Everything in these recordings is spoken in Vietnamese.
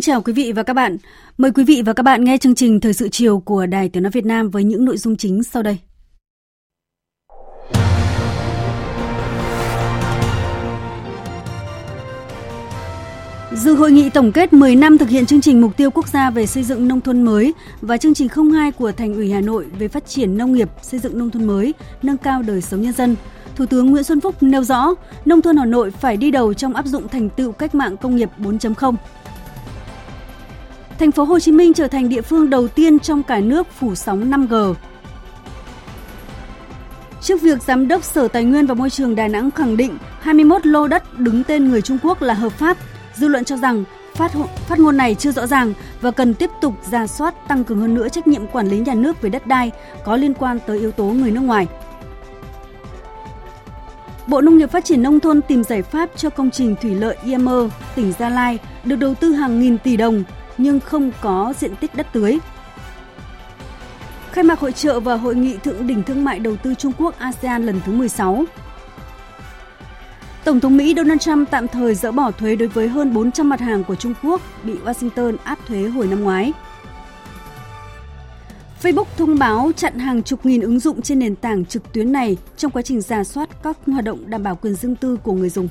Kính chào quý vị và các bạn. Mời quý vị và các bạn nghe chương trình Thời sự chiều của Đài Tiếng Nói Việt Nam với những nội dung chính sau đây. Dự hội nghị tổng kết 10 năm thực hiện chương trình mục tiêu quốc gia về xây dựng nông thôn mới và chương trình 02 của Thành ủy Hà Nội về phát triển nông nghiệp, xây dựng nông thôn mới, nâng cao đời sống nhân dân. Thủ tướng Nguyễn Xuân Phúc nêu rõ, nông thôn Hà Nội phải đi đầu trong áp dụng thành tựu cách mạng công nghiệp 4.0 Thành phố Hồ Chí Minh trở thành địa phương đầu tiên trong cả nước phủ sóng 5G. Trước việc Giám đốc Sở Tài nguyên và Môi trường Đà Nẵng khẳng định 21 lô đất đứng tên người Trung Quốc là hợp pháp, dư luận cho rằng phát, phát ngôn này chưa rõ ràng và cần tiếp tục ra soát tăng cường hơn nữa trách nhiệm quản lý nhà nước về đất đai có liên quan tới yếu tố người nước ngoài. Bộ Nông nghiệp Phát triển Nông thôn tìm giải pháp cho công trình thủy lợi IM tỉnh Gia Lai được đầu tư hàng nghìn tỷ đồng nhưng không có diện tích đất tưới. Khai mạc hội trợ và hội nghị thượng đỉnh thương mại đầu tư Trung Quốc ASEAN lần thứ 16. Tổng thống Mỹ Donald Trump tạm thời dỡ bỏ thuế đối với hơn 400 mặt hàng của Trung Quốc bị Washington áp thuế hồi năm ngoái. Facebook thông báo chặn hàng chục nghìn ứng dụng trên nền tảng trực tuyến này trong quá trình giả soát các hoạt động đảm bảo quyền riêng tư của người dùng.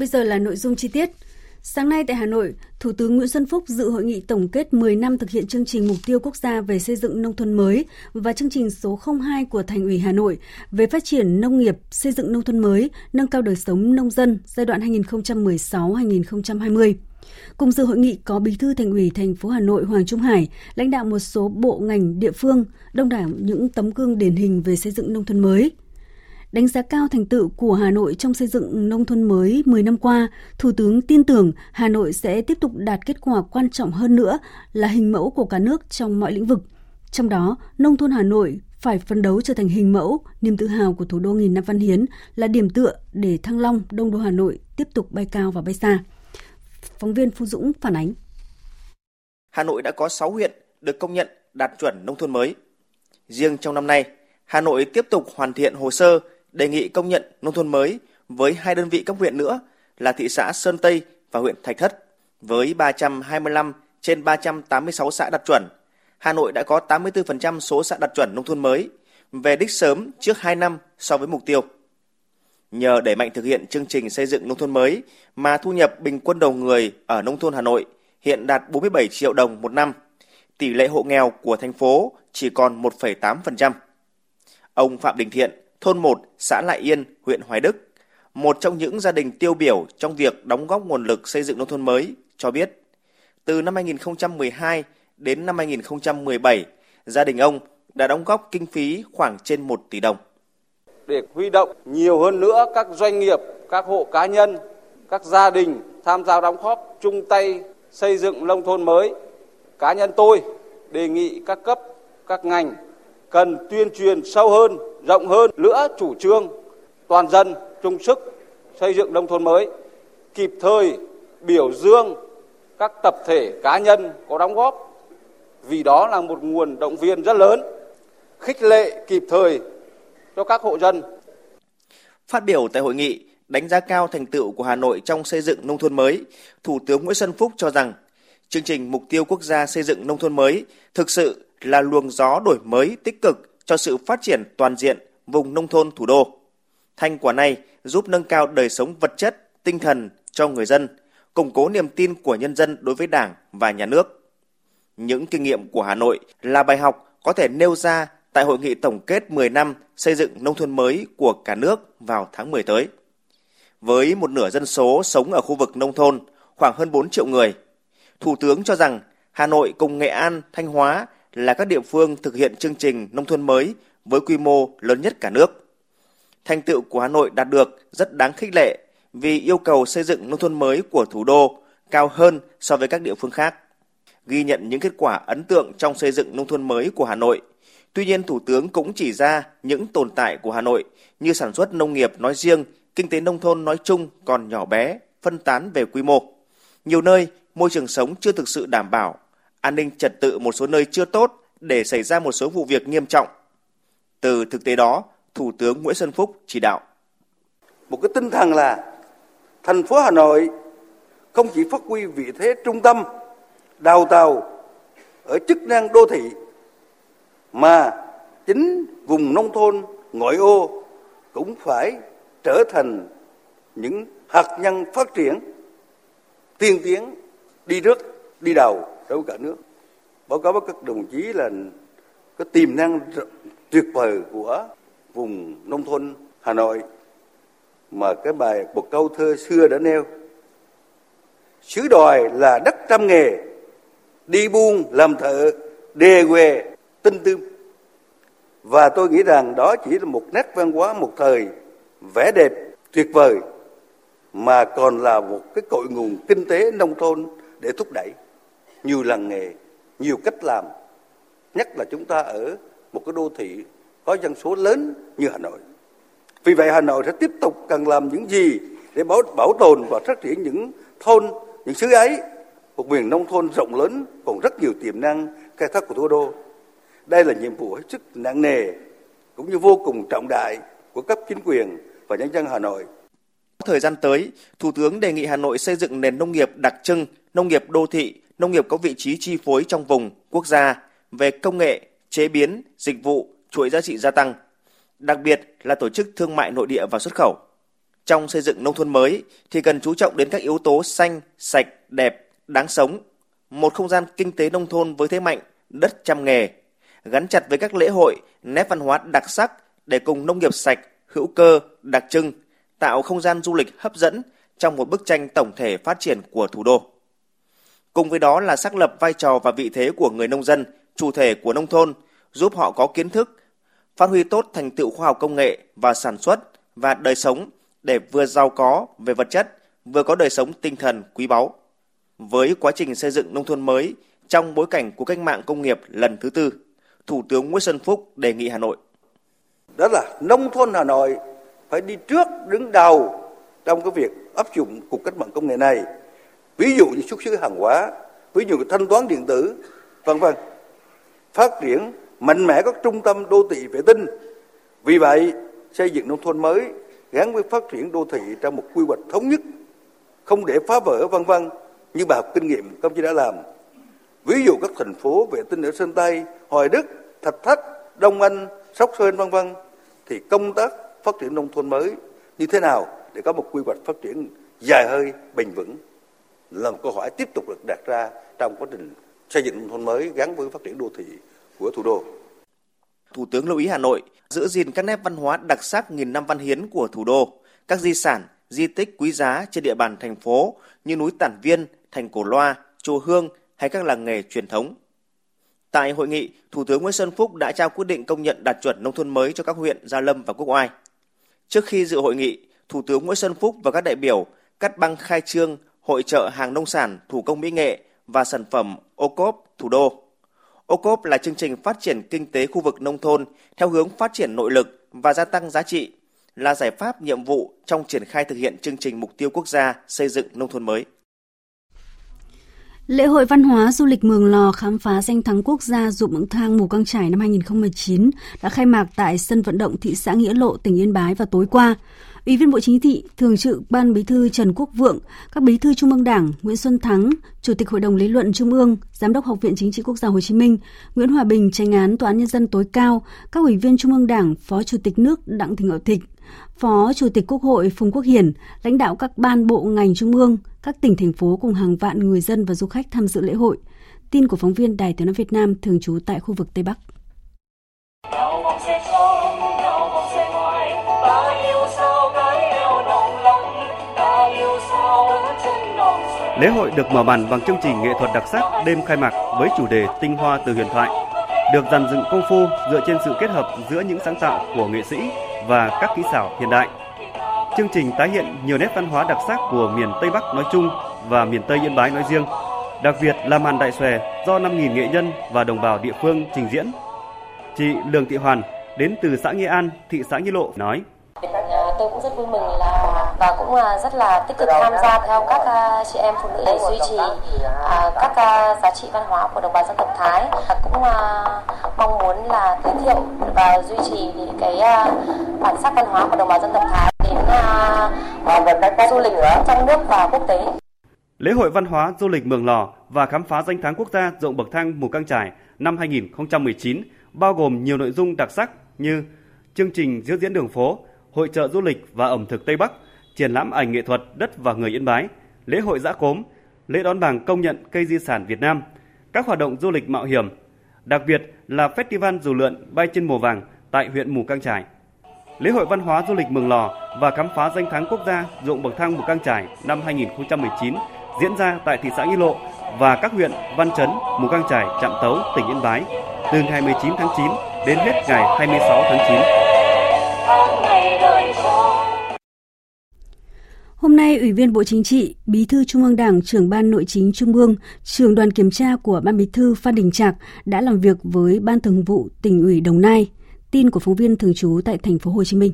Bây giờ là nội dung chi tiết. Sáng nay tại Hà Nội, Thủ tướng Nguyễn Xuân Phúc dự hội nghị tổng kết 10 năm thực hiện chương trình mục tiêu quốc gia về xây dựng nông thôn mới và chương trình số 02 của Thành ủy Hà Nội về phát triển nông nghiệp, xây dựng nông thôn mới, nâng cao đời sống nông dân giai đoạn 2016-2020. Cùng dự hội nghị có Bí thư Thành ủy thành phố Hà Nội Hoàng Trung Hải, lãnh đạo một số bộ ngành địa phương, đông đảo những tấm gương điển hình về xây dựng nông thôn mới, Đánh giá cao thành tựu của Hà Nội trong xây dựng nông thôn mới 10 năm qua, Thủ tướng tin tưởng Hà Nội sẽ tiếp tục đạt kết quả quan trọng hơn nữa là hình mẫu của cả nước trong mọi lĩnh vực. Trong đó, nông thôn Hà Nội phải phấn đấu trở thành hình mẫu, niềm tự hào của thủ đô nghìn năm văn hiến là điểm tựa để Thăng Long, Đông đô Hà Nội tiếp tục bay cao và bay xa. Phóng viên Phu Dũng phản ánh. Hà Nội đã có 6 huyện được công nhận đạt chuẩn nông thôn mới. Riêng trong năm nay, Hà Nội tiếp tục hoàn thiện hồ sơ đề nghị công nhận nông thôn mới với hai đơn vị cấp huyện nữa là thị xã Sơn Tây và huyện Thạch Thất với 325 trên 386 xã đạt chuẩn. Hà Nội đã có 84% số xã đạt chuẩn nông thôn mới, về đích sớm trước 2 năm so với mục tiêu. Nhờ đẩy mạnh thực hiện chương trình xây dựng nông thôn mới mà thu nhập bình quân đầu người ở nông thôn Hà Nội hiện đạt 47 triệu đồng một năm. Tỷ lệ hộ nghèo của thành phố chỉ còn 1,8%. Ông Phạm Đình Thiện, thôn 1, xã Lại Yên, huyện Hoài Đức, một trong những gia đình tiêu biểu trong việc đóng góp nguồn lực xây dựng nông thôn mới, cho biết từ năm 2012 đến năm 2017, gia đình ông đã đóng góp kinh phí khoảng trên 1 tỷ đồng. Để huy động nhiều hơn nữa các doanh nghiệp, các hộ cá nhân, các gia đình tham gia đóng góp chung tay xây dựng nông thôn mới. Cá nhân tôi đề nghị các cấp, các ngành cần tuyên truyền sâu hơn, rộng hơn nữa chủ trương toàn dân chung sức xây dựng nông thôn mới, kịp thời biểu dương các tập thể cá nhân có đóng góp vì đó là một nguồn động viên rất lớn, khích lệ kịp thời cho các hộ dân. Phát biểu tại hội nghị, đánh giá cao thành tựu của Hà Nội trong xây dựng nông thôn mới, Thủ tướng Nguyễn Xuân Phúc cho rằng chương trình mục tiêu quốc gia xây dựng nông thôn mới thực sự là luồng gió đổi mới tích cực cho sự phát triển toàn diện vùng nông thôn thủ đô. Thành quả này giúp nâng cao đời sống vật chất, tinh thần cho người dân, củng cố niềm tin của nhân dân đối với Đảng và nhà nước. Những kinh nghiệm của Hà Nội là bài học có thể nêu ra tại hội nghị tổng kết 10 năm xây dựng nông thôn mới của cả nước vào tháng 10 tới. Với một nửa dân số sống ở khu vực nông thôn, khoảng hơn 4 triệu người, Thủ tướng cho rằng Hà Nội cùng Nghệ An, Thanh Hóa là các địa phương thực hiện chương trình nông thôn mới với quy mô lớn nhất cả nước. Thành tựu của Hà Nội đạt được rất đáng khích lệ vì yêu cầu xây dựng nông thôn mới của thủ đô cao hơn so với các địa phương khác. Ghi nhận những kết quả ấn tượng trong xây dựng nông thôn mới của Hà Nội. Tuy nhiên, Thủ tướng cũng chỉ ra những tồn tại của Hà Nội như sản xuất nông nghiệp nói riêng, kinh tế nông thôn nói chung còn nhỏ bé, phân tán về quy mô. Nhiều nơi, môi trường sống chưa thực sự đảm bảo, an ninh trật tự một số nơi chưa tốt để xảy ra một số vụ việc nghiêm trọng. Từ thực tế đó, Thủ tướng Nguyễn Xuân Phúc chỉ đạo. Một cái tinh thần là thành phố Hà Nội không chỉ phát huy vị thế trung tâm đào tạo ở chức năng đô thị mà chính vùng nông thôn ngoại ô cũng phải trở thành những hạt nhân phát triển tiên tiến đi trước đi đầu đối với cả nước. Báo cáo với các đồng chí là cái tiềm năng tuyệt vời của vùng nông thôn Hà Nội mà cái bài một câu thơ xưa đã nêu. Xứ đòi là đất trăm nghề, đi buôn làm thợ, đề quê, tinh tươm. Và tôi nghĩ rằng đó chỉ là một nét văn hóa, một thời vẻ đẹp, tuyệt vời mà còn là một cái cội nguồn kinh tế nông thôn để thúc đẩy nhiều làng nghề nhiều cách làm nhất là chúng ta ở một cái đô thị có dân số lớn như Hà Nội. Vì vậy Hà Nội sẽ tiếp tục cần làm những gì để bảo, bảo tồn và phát triển những thôn, những xứ ấy, một miền nông thôn rộng lớn còn rất nhiều tiềm năng khai thác của thủ đô. Đây là nhiệm vụ hết sức nặng nề cũng như vô cùng trọng đại của cấp chính quyền và nhân dân Hà Nội. Thời gian tới, Thủ tướng đề nghị Hà Nội xây dựng nền nông nghiệp đặc trưng, nông nghiệp đô thị, nông nghiệp có vị trí chi phối trong vùng, quốc gia về công nghệ, chế biến, dịch vụ, chuỗi giá trị gia tăng, đặc biệt là tổ chức thương mại nội địa và xuất khẩu. Trong xây dựng nông thôn mới thì cần chú trọng đến các yếu tố xanh, sạch, đẹp, đáng sống, một không gian kinh tế nông thôn với thế mạnh đất trăm nghề, gắn chặt với các lễ hội, nét văn hóa đặc sắc để cùng nông nghiệp sạch, hữu cơ, đặc trưng, tạo không gian du lịch hấp dẫn trong một bức tranh tổng thể phát triển của thủ đô. Cùng với đó là xác lập vai trò và vị thế của người nông dân, chủ thể của nông thôn, giúp họ có kiến thức, phát huy tốt thành tựu khoa học công nghệ và sản xuất và đời sống để vừa giàu có về vật chất, vừa có đời sống tinh thần quý báu. Với quá trình xây dựng nông thôn mới trong bối cảnh của cách mạng công nghiệp lần thứ tư, Thủ tướng Nguyễn Xuân Phúc đề nghị Hà Nội. Đó là nông thôn Hà Nội phải đi trước đứng đầu trong cái việc áp dụng cuộc cách mạng công nghệ này. Ví dụ như xuất xứ hàng hóa, ví dụ như thanh toán điện tử, vân vân. Phát triển mạnh mẽ các trung tâm đô thị vệ tinh. Vì vậy, xây dựng nông thôn mới gắn với phát triển đô thị trong một quy hoạch thống nhất, không để phá vỡ vân vân như bài học kinh nghiệm công chí đã làm. Ví dụ các thành phố vệ tinh ở Sơn Tây, Hoài Đức, Thạch Thất, Đông Anh, Sóc Sơn vân vân thì công tác phát triển nông thôn mới như thế nào để có một quy hoạch phát triển dài hơi bền vững là một câu hỏi tiếp tục được đặt ra trong quá trình xây dựng nông thôn mới gắn với phát triển đô thị của thủ đô. Thủ tướng lưu ý Hà Nội giữ gìn các nét văn hóa đặc sắc nghìn năm văn hiến của thủ đô, các di sản, di tích quý giá trên địa bàn thành phố như núi Tản Viên, thành Cổ Loa, chùa Hương hay các làng nghề truyền thống. Tại hội nghị, Thủ tướng Nguyễn Xuân Phúc đã trao quyết định công nhận đạt chuẩn nông thôn mới cho các huyện Gia Lâm và Quốc Oai. Trước khi dự hội nghị, Thủ tướng Nguyễn Xuân Phúc và các đại biểu cắt băng khai trương hội trợ hàng nông sản, thủ công mỹ nghệ và sản phẩm ô cốp thủ đô. Ô cốp là chương trình phát triển kinh tế khu vực nông thôn theo hướng phát triển nội lực và gia tăng giá trị, là giải pháp nhiệm vụ trong triển khai thực hiện chương trình mục tiêu quốc gia xây dựng nông thôn mới. Lễ hội văn hóa du lịch Mường Lò khám phá danh thắng quốc gia ruộng thang mù căng trải năm 2019 đã khai mạc tại sân vận động thị xã Nghĩa Lộ, tỉnh Yên Bái vào tối qua. Ủy viên Bộ Chính trị, Thường trực Ban Bí thư Trần Quốc Vượng, các Bí thư Trung ương Đảng Nguyễn Xuân Thắng, Chủ tịch Hội đồng lý luận Trung ương, Giám đốc Học viện Chính trị Quốc gia Hồ Chí Minh, Nguyễn Hòa Bình, Tranh án Tòa án Nhân dân tối cao, các Ủy viên Trung ương Đảng, Phó Chủ tịch nước Đặng Thị Ngọc Thịnh, Phó Chủ tịch Quốc hội Phùng Quốc Hiển, lãnh đạo các ban bộ ngành trung ương, các tỉnh thành phố cùng hàng vạn người dân và du khách tham dự lễ hội. Tin của phóng viên Đài Tiếng nói Việt Nam thường trú tại khu vực Tây Bắc. Lễ hội được mở màn bằng chương trình nghệ thuật đặc sắc đêm khai mạc với chủ đề Tinh hoa từ huyền thoại, được dàn dựng công phu dựa trên sự kết hợp giữa những sáng tạo của nghệ sĩ và các kỹ xảo hiện đại. Chương trình tái hiện nhiều nét văn hóa đặc sắc của miền Tây Bắc nói chung và miền Tây Yên Bái nói riêng. Đặc biệt là màn đại xòe do 5.000 nghệ nhân và đồng bào địa phương trình diễn. Chị Lương Thị Hoàn đến từ xã Nghĩa An, thị xã Nghi Lộ nói: tôi cũng rất vui mừng là và cũng à, rất là tích cực tham gia theo các à, chị em phụ nữ để duy trì à, các giá trị văn hóa của đồng bào dân tộc Thái. Cũng mong muốn là giới thiệu và duy trì cái bản sắc văn hóa của đồng bào dân tộc Thái đến du lịch trong nước và quốc tế. Lễ hội văn hóa du lịch Mường Lò và khám phá danh thắng quốc gia ruộng bậc thang Mù Căng Trải năm 2019 bao gồm nhiều nội dung đặc sắc như chương trình diễn diễn đường phố, hội trợ du lịch và ẩm thực Tây Bắc, triển lãm ảnh nghệ thuật đất và người Yên Bái, lễ hội giã cốm, lễ đón bằng công nhận cây di sản Việt Nam, các hoạt động du lịch mạo hiểm, đặc biệt là festival dù lượn bay trên mùa vàng tại huyện Mù Căng Trải. Lễ hội văn hóa du lịch Mường Lò và khám phá danh thắng quốc gia ruộng bậc thang Mù Căng Trải năm 2019 diễn ra tại thị xã Nghi Lộ và các huyện Văn Chấn, Mù Căng Trải, Trạm Tấu, tỉnh Yên Bái từ ngày 19 tháng 9 đến hết ngày 26 tháng 9. Hôm nay, Ủy viên Bộ Chính trị, Bí thư Trung ương Đảng, trưởng Ban Nội chính Trung ương, trưởng đoàn kiểm tra của Ban Bí thư Phan Đình Trạc đã làm việc với Ban Thường vụ tỉnh ủy Đồng Nai. Tin của phóng viên thường trú tại thành phố Hồ Chí Minh.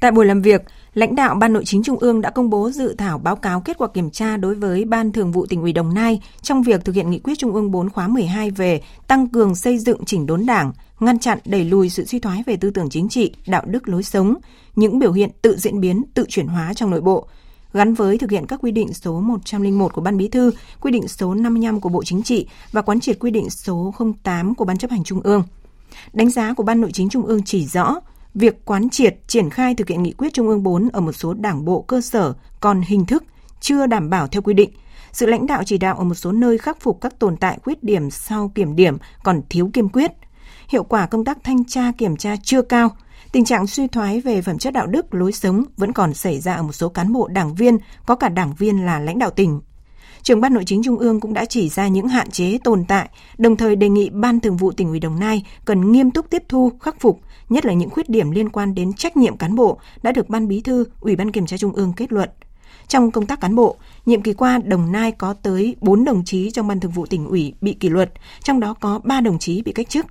Tại buổi làm việc, lãnh đạo Ban Nội chính Trung ương đã công bố dự thảo báo cáo kết quả kiểm tra đối với Ban Thường vụ tỉnh ủy Đồng Nai trong việc thực hiện nghị quyết Trung ương 4 khóa 12 về tăng cường xây dựng chỉnh đốn Đảng, ngăn chặn đẩy lùi sự suy thoái về tư tưởng chính trị, đạo đức lối sống, những biểu hiện tự diễn biến, tự chuyển hóa trong nội bộ, gắn với thực hiện các quy định số 101 của Ban Bí thư, quy định số 55 của Bộ Chính trị và quán triệt quy định số 08 của Ban chấp hành Trung ương. Đánh giá của Ban Nội chính Trung ương chỉ rõ, việc quán triệt triển khai thực hiện nghị quyết Trung ương 4 ở một số đảng bộ cơ sở còn hình thức chưa đảm bảo theo quy định. Sự lãnh đạo chỉ đạo ở một số nơi khắc phục các tồn tại khuyết điểm sau kiểm điểm còn thiếu kiên quyết. Hiệu quả công tác thanh tra kiểm tra chưa cao. Tình trạng suy thoái về phẩm chất đạo đức, lối sống vẫn còn xảy ra ở một số cán bộ đảng viên, có cả đảng viên là lãnh đạo tỉnh. Trưởng ban nội chính Trung ương cũng đã chỉ ra những hạn chế tồn tại, đồng thời đề nghị Ban Thường vụ tỉnh ủy Đồng Nai cần nghiêm túc tiếp thu, khắc phục, nhất là những khuyết điểm liên quan đến trách nhiệm cán bộ đã được Ban Bí thư, Ủy ban Kiểm tra Trung ương kết luận. Trong công tác cán bộ, nhiệm kỳ qua Đồng Nai có tới 4 đồng chí trong Ban Thường vụ tỉnh ủy bị kỷ luật, trong đó có 3 đồng chí bị cách chức.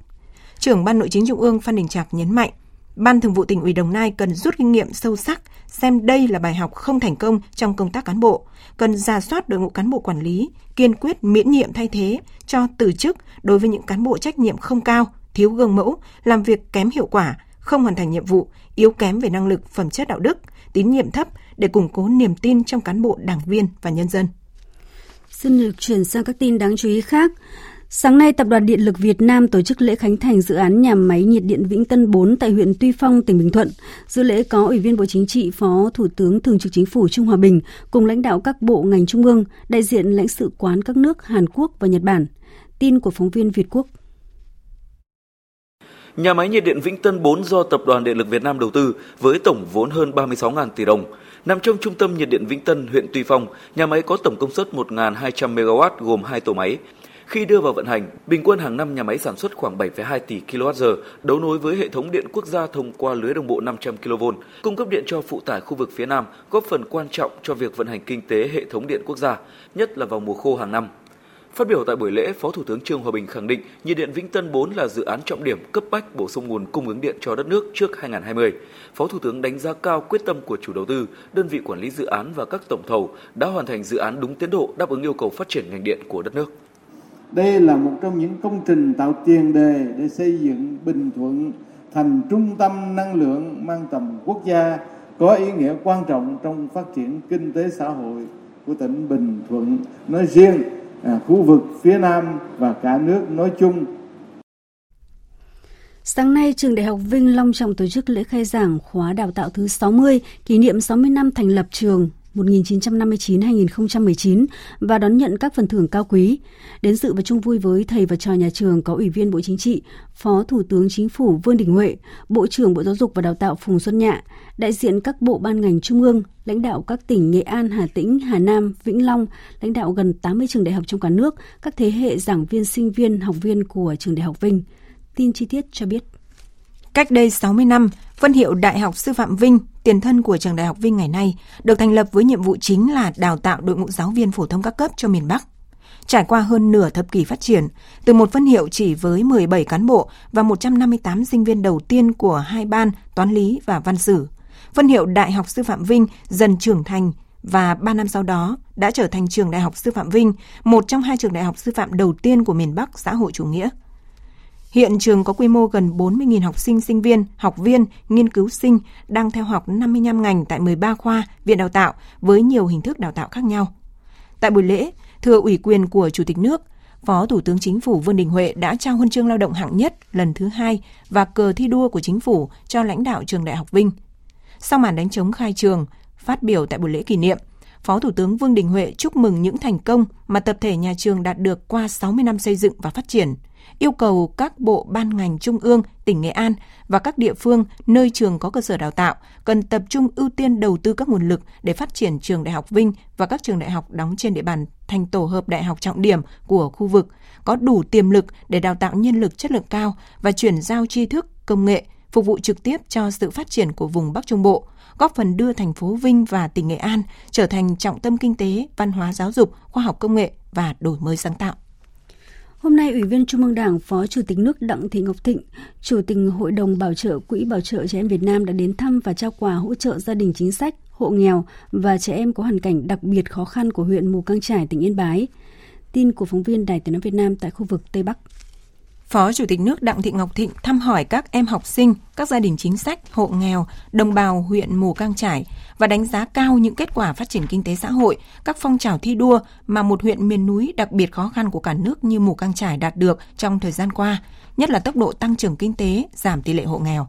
Trưởng Ban Nội chính Trung ương Phan Đình Trạc nhấn mạnh, Ban Thường vụ tỉnh ủy Đồng Nai cần rút kinh nghiệm sâu sắc, xem đây là bài học không thành công trong công tác cán bộ, cần ra soát đội ngũ cán bộ quản lý, kiên quyết miễn nhiệm thay thế, cho từ chức đối với những cán bộ trách nhiệm không cao, thiếu gương mẫu, làm việc kém hiệu quả, không hoàn thành nhiệm vụ, yếu kém về năng lực, phẩm chất đạo đức, tín nhiệm thấp để củng cố niềm tin trong cán bộ, đảng viên và nhân dân. Xin được chuyển sang các tin đáng chú ý khác. Sáng nay, Tập đoàn Điện lực Việt Nam tổ chức lễ khánh thành dự án nhà máy nhiệt điện Vĩnh Tân 4 tại huyện Tuy Phong, tỉnh Bình Thuận. Dự lễ có Ủy viên Bộ Chính trị, Phó Thủ tướng Thường trực Chính phủ Trung Hòa Bình cùng lãnh đạo các bộ ngành trung ương, đại diện lãnh sự quán các nước Hàn Quốc và Nhật Bản. Tin của phóng viên Việt Quốc. Nhà máy nhiệt điện Vĩnh Tân 4 do Tập đoàn Điện lực Việt Nam đầu tư với tổng vốn hơn 36.000 tỷ đồng. Nằm trong trung tâm nhiệt điện Vĩnh Tân, huyện Tuy Phong, nhà máy có tổng công suất 1.200 MW gồm 2 tổ máy, khi đưa vào vận hành, bình quân hàng năm nhà máy sản xuất khoảng 7,2 tỷ kWh, đấu nối với hệ thống điện quốc gia thông qua lưới đồng bộ 500 kV, cung cấp điện cho phụ tải khu vực phía Nam, góp phần quan trọng cho việc vận hành kinh tế hệ thống điện quốc gia, nhất là vào mùa khô hàng năm. Phát biểu tại buổi lễ, Phó Thủ tướng Trương Hòa Bình khẳng định nhiệt điện Vĩnh Tân 4 là dự án trọng điểm cấp bách bổ sung nguồn cung ứng điện cho đất nước trước 2020. Phó Thủ tướng đánh giá cao quyết tâm của chủ đầu tư, đơn vị quản lý dự án và các tổng thầu đã hoàn thành dự án đúng tiến độ đáp ứng yêu cầu phát triển ngành điện của đất nước. Đây là một trong những công trình tạo tiền đề để xây dựng Bình Thuận thành trung tâm năng lượng mang tầm quốc gia có ý nghĩa quan trọng trong phát triển kinh tế xã hội của tỉnh Bình Thuận nói riêng, à, khu vực phía Nam và cả nước nói chung. Sáng nay, Trường Đại học Vinh Long trọng tổ chức lễ khai giảng khóa đào tạo thứ 60, kỷ niệm 60 năm thành lập trường 1959-2019 và đón nhận các phần thưởng cao quý. Đến sự và chung vui với thầy và trò nhà trường có Ủy viên Bộ Chính trị, Phó Thủ tướng Chính phủ Vương Đình Huệ, Bộ trưởng Bộ Giáo dục và Đào tạo Phùng Xuân Nhạ, đại diện các bộ ban ngành trung ương, lãnh đạo các tỉnh Nghệ An, Hà Tĩnh, Hà Nam, Vĩnh Long, lãnh đạo gần 80 trường đại học trong cả nước, các thế hệ giảng viên, sinh viên, học viên của trường Đại học Vinh. Tin chi tiết cho biết. Cách đây 60 năm, phân hiệu Đại học Sư phạm Vinh, tiền thân của trường Đại học Vinh ngày nay, được thành lập với nhiệm vụ chính là đào tạo đội ngũ giáo viên phổ thông các cấp cho miền Bắc. Trải qua hơn nửa thập kỷ phát triển, từ một phân hiệu chỉ với 17 cán bộ và 158 sinh viên đầu tiên của hai ban toán lý và văn sử, phân hiệu Đại học Sư phạm Vinh dần trưởng thành và 3 năm sau đó đã trở thành trường Đại học Sư phạm Vinh, một trong hai trường đại học sư phạm đầu tiên của miền Bắc xã hội chủ nghĩa. Hiện trường có quy mô gần 40.000 học sinh, sinh viên, học viên, nghiên cứu sinh đang theo học 55 ngành tại 13 khoa, viện đào tạo với nhiều hình thức đào tạo khác nhau. Tại buổi lễ, thừa ủy quyền của Chủ tịch nước, Phó Thủ tướng Chính phủ Vương Đình Huệ đã trao huân chương lao động hạng nhất lần thứ hai và cờ thi đua của chính phủ cho lãnh đạo trường Đại học Vinh. Sau màn đánh trống khai trường, phát biểu tại buổi lễ kỷ niệm, Phó Thủ tướng Vương Đình Huệ chúc mừng những thành công mà tập thể nhà trường đạt được qua 60 năm xây dựng và phát triển – yêu cầu các bộ ban ngành trung ương, tỉnh Nghệ An và các địa phương nơi trường có cơ sở đào tạo cần tập trung ưu tiên đầu tư các nguồn lực để phát triển trường Đại học Vinh và các trường đại học đóng trên địa bàn thành tổ hợp đại học trọng điểm của khu vực, có đủ tiềm lực để đào tạo nhân lực chất lượng cao và chuyển giao tri thức, công nghệ, phục vụ trực tiếp cho sự phát triển của vùng Bắc Trung Bộ, góp phần đưa thành phố Vinh và tỉnh Nghệ An trở thành trọng tâm kinh tế, văn hóa giáo dục, khoa học công nghệ và đổi mới sáng tạo. Hôm nay, Ủy viên Trung ương Đảng, Phó Chủ tịch nước Đặng Thị Ngọc Thịnh, Chủ tịch Hội đồng Bảo trợ Quỹ Bảo trợ Trẻ Em Việt Nam đã đến thăm và trao quà hỗ trợ gia đình chính sách, hộ nghèo và trẻ em có hoàn cảnh đặc biệt khó khăn của huyện Mù Căng Trải, tỉnh Yên Bái. Tin của phóng viên Đài Tiếng nói Việt Nam tại khu vực Tây Bắc. Phó Chủ tịch nước Đặng Thị Ngọc Thịnh thăm hỏi các em học sinh, các gia đình chính sách, hộ nghèo, đồng bào huyện Mù Căng Trải và đánh giá cao những kết quả phát triển kinh tế xã hội, các phong trào thi đua mà một huyện miền núi đặc biệt khó khăn của cả nước như Mù Căng Trải đạt được trong thời gian qua, nhất là tốc độ tăng trưởng kinh tế, giảm tỷ lệ hộ nghèo.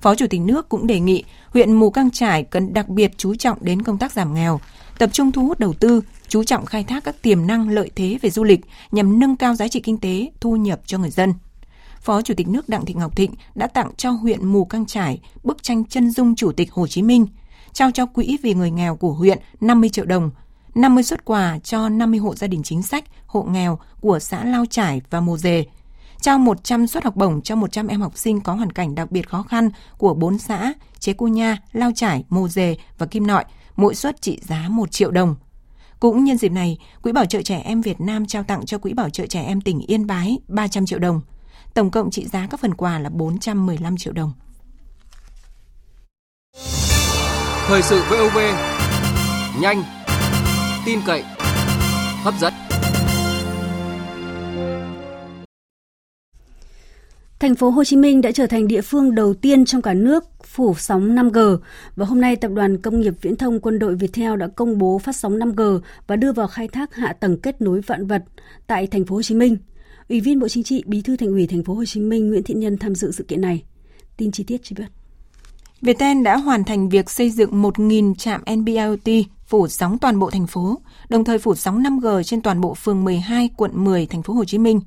Phó Chủ tịch nước cũng đề nghị huyện Mù Căng Trải cần đặc biệt chú trọng đến công tác giảm nghèo, tập trung thu hút đầu tư, chú trọng khai thác các tiềm năng lợi thế về du lịch nhằm nâng cao giá trị kinh tế, thu nhập cho người dân. Phó Chủ tịch nước Đặng Thị Ngọc Thịnh đã tặng cho huyện Mù Căng Trải bức tranh chân dung Chủ tịch Hồ Chí Minh, trao cho quỹ vì người nghèo của huyện 50 triệu đồng, 50 xuất quà cho 50 hộ gia đình chính sách, hộ nghèo của xã Lao Trải và Mồ Dề, trao 100 suất học bổng cho 100 em học sinh có hoàn cảnh đặc biệt khó khăn của 4 xã Chế Cu Nha, Lao Trải, Mồ Dề và Kim Nội, mỗi suất trị giá 1 triệu đồng. Cũng nhân dịp này, Quỹ Bảo trợ Trẻ Em Việt Nam trao tặng cho Quỹ Bảo trợ Trẻ Em tỉnh Yên Bái 300 triệu đồng. Tổng cộng trị giá các phần quà là 415 triệu đồng. Thời sự VOV, nhanh, tin cậy, hấp dẫn. Thành phố Hồ Chí Minh đã trở thành địa phương đầu tiên trong cả nước phủ sóng 5G và hôm nay Tập đoàn Công nghiệp Viễn thông Quân đội Viettel đã công bố phát sóng 5G và đưa vào khai thác hạ tầng kết nối vạn vật tại Thành phố Hồ Chí Minh. Ủy viên Bộ Chính trị, Bí thư Thành ủy Thành phố Hồ Chí Minh Nguyễn Thiện Nhân tham dự sự kiện này. Tin chi tiết chi biết. Viettel đã hoàn thành việc xây dựng 1.000 trạm NB-IoT phủ sóng toàn bộ thành phố, đồng thời phủ sóng 5G trên toàn bộ phường 12, quận 10, thành phố Hồ Chí Minh.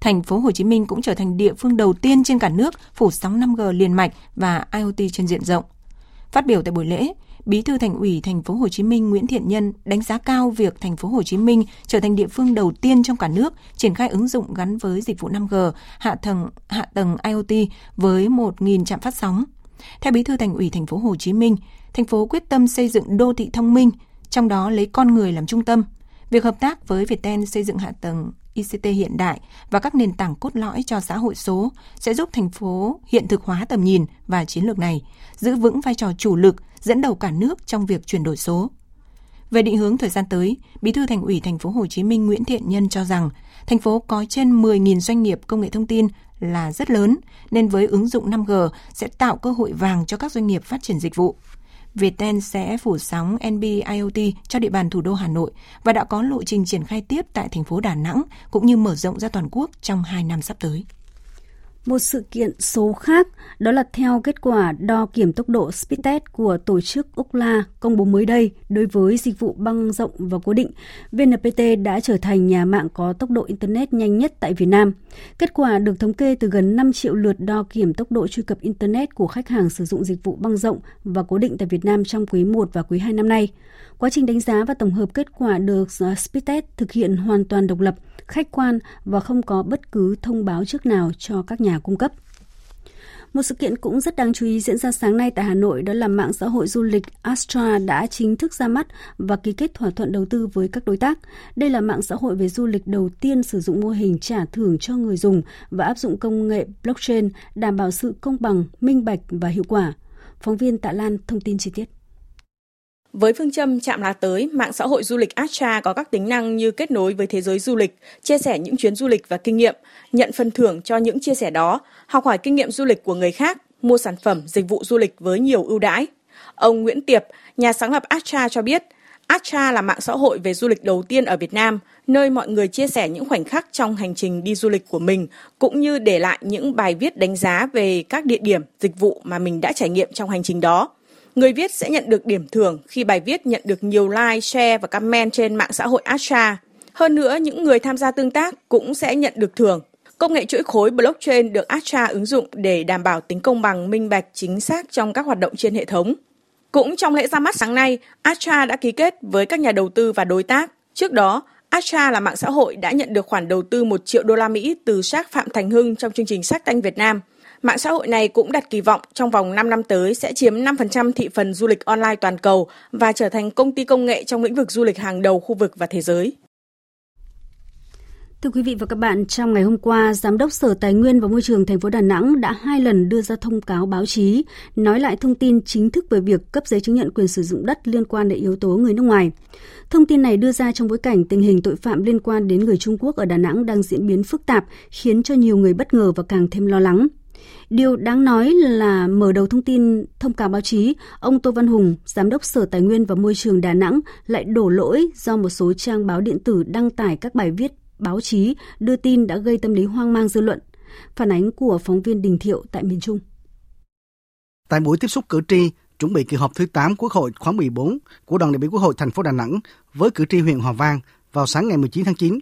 Thành phố Hồ Chí Minh cũng trở thành địa phương đầu tiên trên cả nước phủ sóng 5G liền mạch và IoT trên diện rộng. Phát biểu tại buổi lễ, Bí thư Thành ủy Thành phố Hồ Chí Minh Nguyễn Thiện Nhân đánh giá cao việc Thành phố Hồ Chí Minh trở thành địa phương đầu tiên trong cả nước triển khai ứng dụng gắn với dịch vụ 5G, hạ tầng hạ tầng IoT với 1.000 trạm phát sóng. Theo Bí thư Thành ủy Thành phố Hồ Chí Minh, thành phố quyết tâm xây dựng đô thị thông minh, trong đó lấy con người làm trung tâm. Việc hợp tác với Viettel xây dựng hạ tầng ICT hiện đại và các nền tảng cốt lõi cho xã hội số sẽ giúp thành phố hiện thực hóa tầm nhìn và chiến lược này, giữ vững vai trò chủ lực dẫn đầu cả nước trong việc chuyển đổi số. Về định hướng thời gian tới, Bí thư Thành ủy Thành phố Hồ Chí Minh Nguyễn Thiện Nhân cho rằng thành phố có trên 10.000 doanh nghiệp công nghệ thông tin là rất lớn, nên với ứng dụng 5G sẽ tạo cơ hội vàng cho các doanh nghiệp phát triển dịch vụ. Viettel sẽ phủ sóng NB IoT cho địa bàn thủ đô Hà Nội và đã có lộ trình triển khai tiếp tại thành phố Đà Nẵng, cũng như mở rộng ra toàn quốc trong 2 năm sắp tới. Một sự kiện số khác đó là theo kết quả đo kiểm tốc độ speed test của tổ chức UCLA công bố mới đây đối với dịch vụ băng rộng và cố định, VNPT đã trở thành nhà mạng có tốc độ Internet nhanh nhất tại Việt Nam. Kết quả được thống kê từ gần 5 triệu lượt đo kiểm tốc độ truy cập Internet của khách hàng sử dụng dịch vụ băng rộng và cố định tại Việt Nam trong quý 1 và quý 2 năm nay. Quá trình đánh giá và tổng hợp kết quả được à, Speedtest thực hiện hoàn toàn độc lập, khách quan và không có bất cứ thông báo trước nào cho các nhà cung cấp. Một sự kiện cũng rất đáng chú ý diễn ra sáng nay tại Hà Nội đó là mạng xã hội du lịch Astra đã chính thức ra mắt và ký kết thỏa thuận đầu tư với các đối tác. Đây là mạng xã hội về du lịch đầu tiên sử dụng mô hình trả thưởng cho người dùng và áp dụng công nghệ blockchain đảm bảo sự công bằng, minh bạch và hiệu quả. Phóng viên Tạ Lan thông tin chi tiết. Với phương châm chạm là tới, mạng xã hội du lịch Astra có các tính năng như kết nối với thế giới du lịch, chia sẻ những chuyến du lịch và kinh nghiệm, nhận phần thưởng cho những chia sẻ đó, học hỏi kinh nghiệm du lịch của người khác, mua sản phẩm, dịch vụ du lịch với nhiều ưu đãi. Ông Nguyễn Tiệp, nhà sáng lập Astra cho biết, Astra là mạng xã hội về du lịch đầu tiên ở Việt Nam, nơi mọi người chia sẻ những khoảnh khắc trong hành trình đi du lịch của mình, cũng như để lại những bài viết đánh giá về các địa điểm, dịch vụ mà mình đã trải nghiệm trong hành trình đó. Người viết sẽ nhận được điểm thưởng khi bài viết nhận được nhiều like, share và comment trên mạng xã hội Asha. Hơn nữa, những người tham gia tương tác cũng sẽ nhận được thưởng. Công nghệ chuỗi khối blockchain được Asha ứng dụng để đảm bảo tính công bằng, minh bạch, chính xác trong các hoạt động trên hệ thống. Cũng trong lễ ra mắt sáng nay, Asha đã ký kết với các nhà đầu tư và đối tác. Trước đó, Asha là mạng xã hội đã nhận được khoản đầu tư 1 triệu đô la Mỹ từ sát Phạm Thành Hưng trong chương trình Sách Tanh Việt Nam – Mạng xã hội này cũng đặt kỳ vọng trong vòng 5 năm tới sẽ chiếm 5% thị phần du lịch online toàn cầu và trở thành công ty công nghệ trong lĩnh vực du lịch hàng đầu khu vực và thế giới. Thưa quý vị và các bạn, trong ngày hôm qua, Giám đốc Sở Tài nguyên và Môi trường thành phố Đà Nẵng đã hai lần đưa ra thông cáo báo chí, nói lại thông tin chính thức về việc cấp giấy chứng nhận quyền sử dụng đất liên quan đến yếu tố người nước ngoài. Thông tin này đưa ra trong bối cảnh tình hình tội phạm liên quan đến người Trung Quốc ở Đà Nẵng đang diễn biến phức tạp, khiến cho nhiều người bất ngờ và càng thêm lo lắng. Điều đáng nói là mở đầu thông tin thông cáo báo chí, ông Tô Văn Hùng, Giám đốc Sở Tài nguyên và Môi trường Đà Nẵng lại đổ lỗi do một số trang báo điện tử đăng tải các bài viết báo chí đưa tin đã gây tâm lý hoang mang dư luận. Phản ánh của phóng viên Đình Thiệu tại miền Trung. Tại buổi tiếp xúc cử tri, chuẩn bị kỳ họp thứ 8 Quốc hội khóa 14 của đoàn đại biểu Quốc hội thành phố Đà Nẵng với cử tri huyện Hòa Vang vào sáng ngày 19 tháng 9,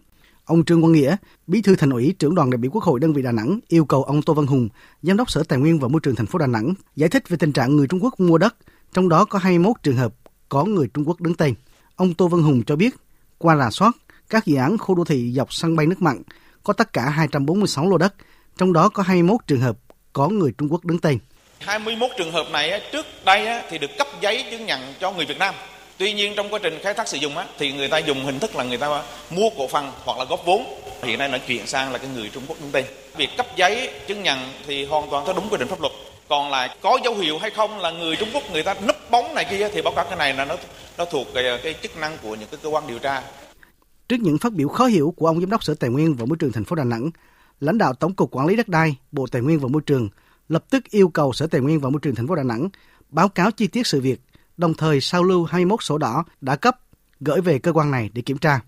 Ông Trương Quang Nghĩa, Bí thư Thành ủy, trưởng đoàn đại biểu Quốc hội đơn vị Đà Nẵng yêu cầu ông Tô Văn Hùng, Giám đốc Sở Tài nguyên và Môi trường thành phố Đà Nẵng giải thích về tình trạng người Trung Quốc mua đất, trong đó có 21 trường hợp có người Trung Quốc đứng tên. Ông Tô Văn Hùng cho biết, qua rà soát, các dự án khu đô thị dọc sân bay nước mặn có tất cả 246 lô đất, trong đó có 21 trường hợp có người Trung Quốc đứng tên. 21 trường hợp này trước đây thì được cấp giấy chứng nhận cho người Việt Nam Tuy nhiên trong quá trình khai thác sử dụng á, thì người ta dùng hình thức là người ta mua cổ phần hoặc là góp vốn. Hiện nay nó chuyển sang là cái người Trung Quốc đứng tên. Việc cấp giấy chứng nhận thì hoàn toàn theo đúng quy định pháp luật. Còn lại có dấu hiệu hay không là người Trung Quốc người ta núp bóng này kia thì báo cáo cái này là nó nó thuộc cái, cái chức năng của những cái cơ quan điều tra. Trước những phát biểu khó hiểu của ông giám đốc Sở Tài nguyên và Môi trường thành phố Đà Nẵng, lãnh đạo Tổng cục Quản lý đất đai, Bộ Tài nguyên và Môi trường lập tức yêu cầu Sở Tài nguyên và Môi trường thành phố Đà Nẵng báo cáo chi tiết sự việc đồng thời sao lưu 21 sổ đỏ đã cấp gửi về cơ quan này để kiểm tra.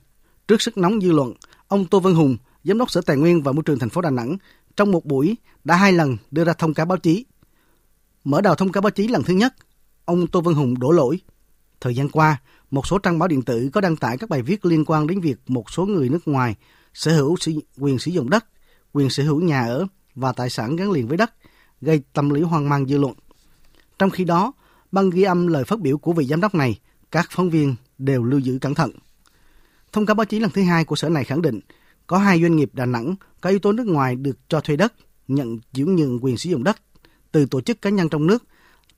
Trước sức nóng dư luận, ông Tô Văn Hùng, Giám đốc Sở Tài nguyên và Môi trường thành phố Đà Nẵng, trong một buổi đã hai lần đưa ra thông cáo báo chí. Mở đầu thông cáo báo chí lần thứ nhất, ông Tô Văn Hùng đổ lỗi. Thời gian qua, một số trang báo điện tử có đăng tải các bài viết liên quan đến việc một số người nước ngoài sở hữu quyền sử dụng đất, quyền sở hữu nhà ở và tài sản gắn liền với đất, gây tâm lý hoang mang dư luận. Trong khi đó, Băng ghi âm lời phát biểu của vị giám đốc này, các phóng viên đều lưu giữ cẩn thận. Thông cáo báo chí lần thứ hai của sở này khẳng định có hai doanh nghiệp Đà Nẵng có yếu tố nước ngoài được cho thuê đất, nhận chuyển nhượng quyền sử dụng đất từ tổ chức cá nhân trong nước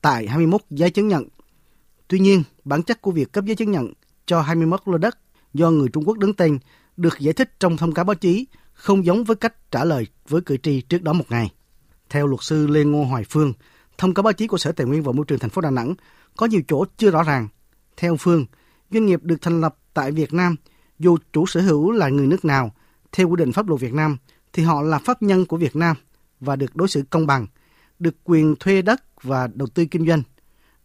tại 21 giấy chứng nhận. Tuy nhiên, bản chất của việc cấp giấy chứng nhận cho 21 lô đất do người Trung Quốc đứng tên được giải thích trong thông cáo báo chí không giống với cách trả lời với cử tri trước đó một ngày. Theo luật sư Lê Ngô Hoài Phương, Thông cáo báo chí của Sở Tài nguyên và Môi trường thành phố Đà Nẵng có nhiều chỗ chưa rõ ràng. Theo Phương, doanh nghiệp được thành lập tại Việt Nam, dù chủ sở hữu là người nước nào, theo quy định pháp luật Việt Nam, thì họ là pháp nhân của Việt Nam và được đối xử công bằng, được quyền thuê đất và đầu tư kinh doanh.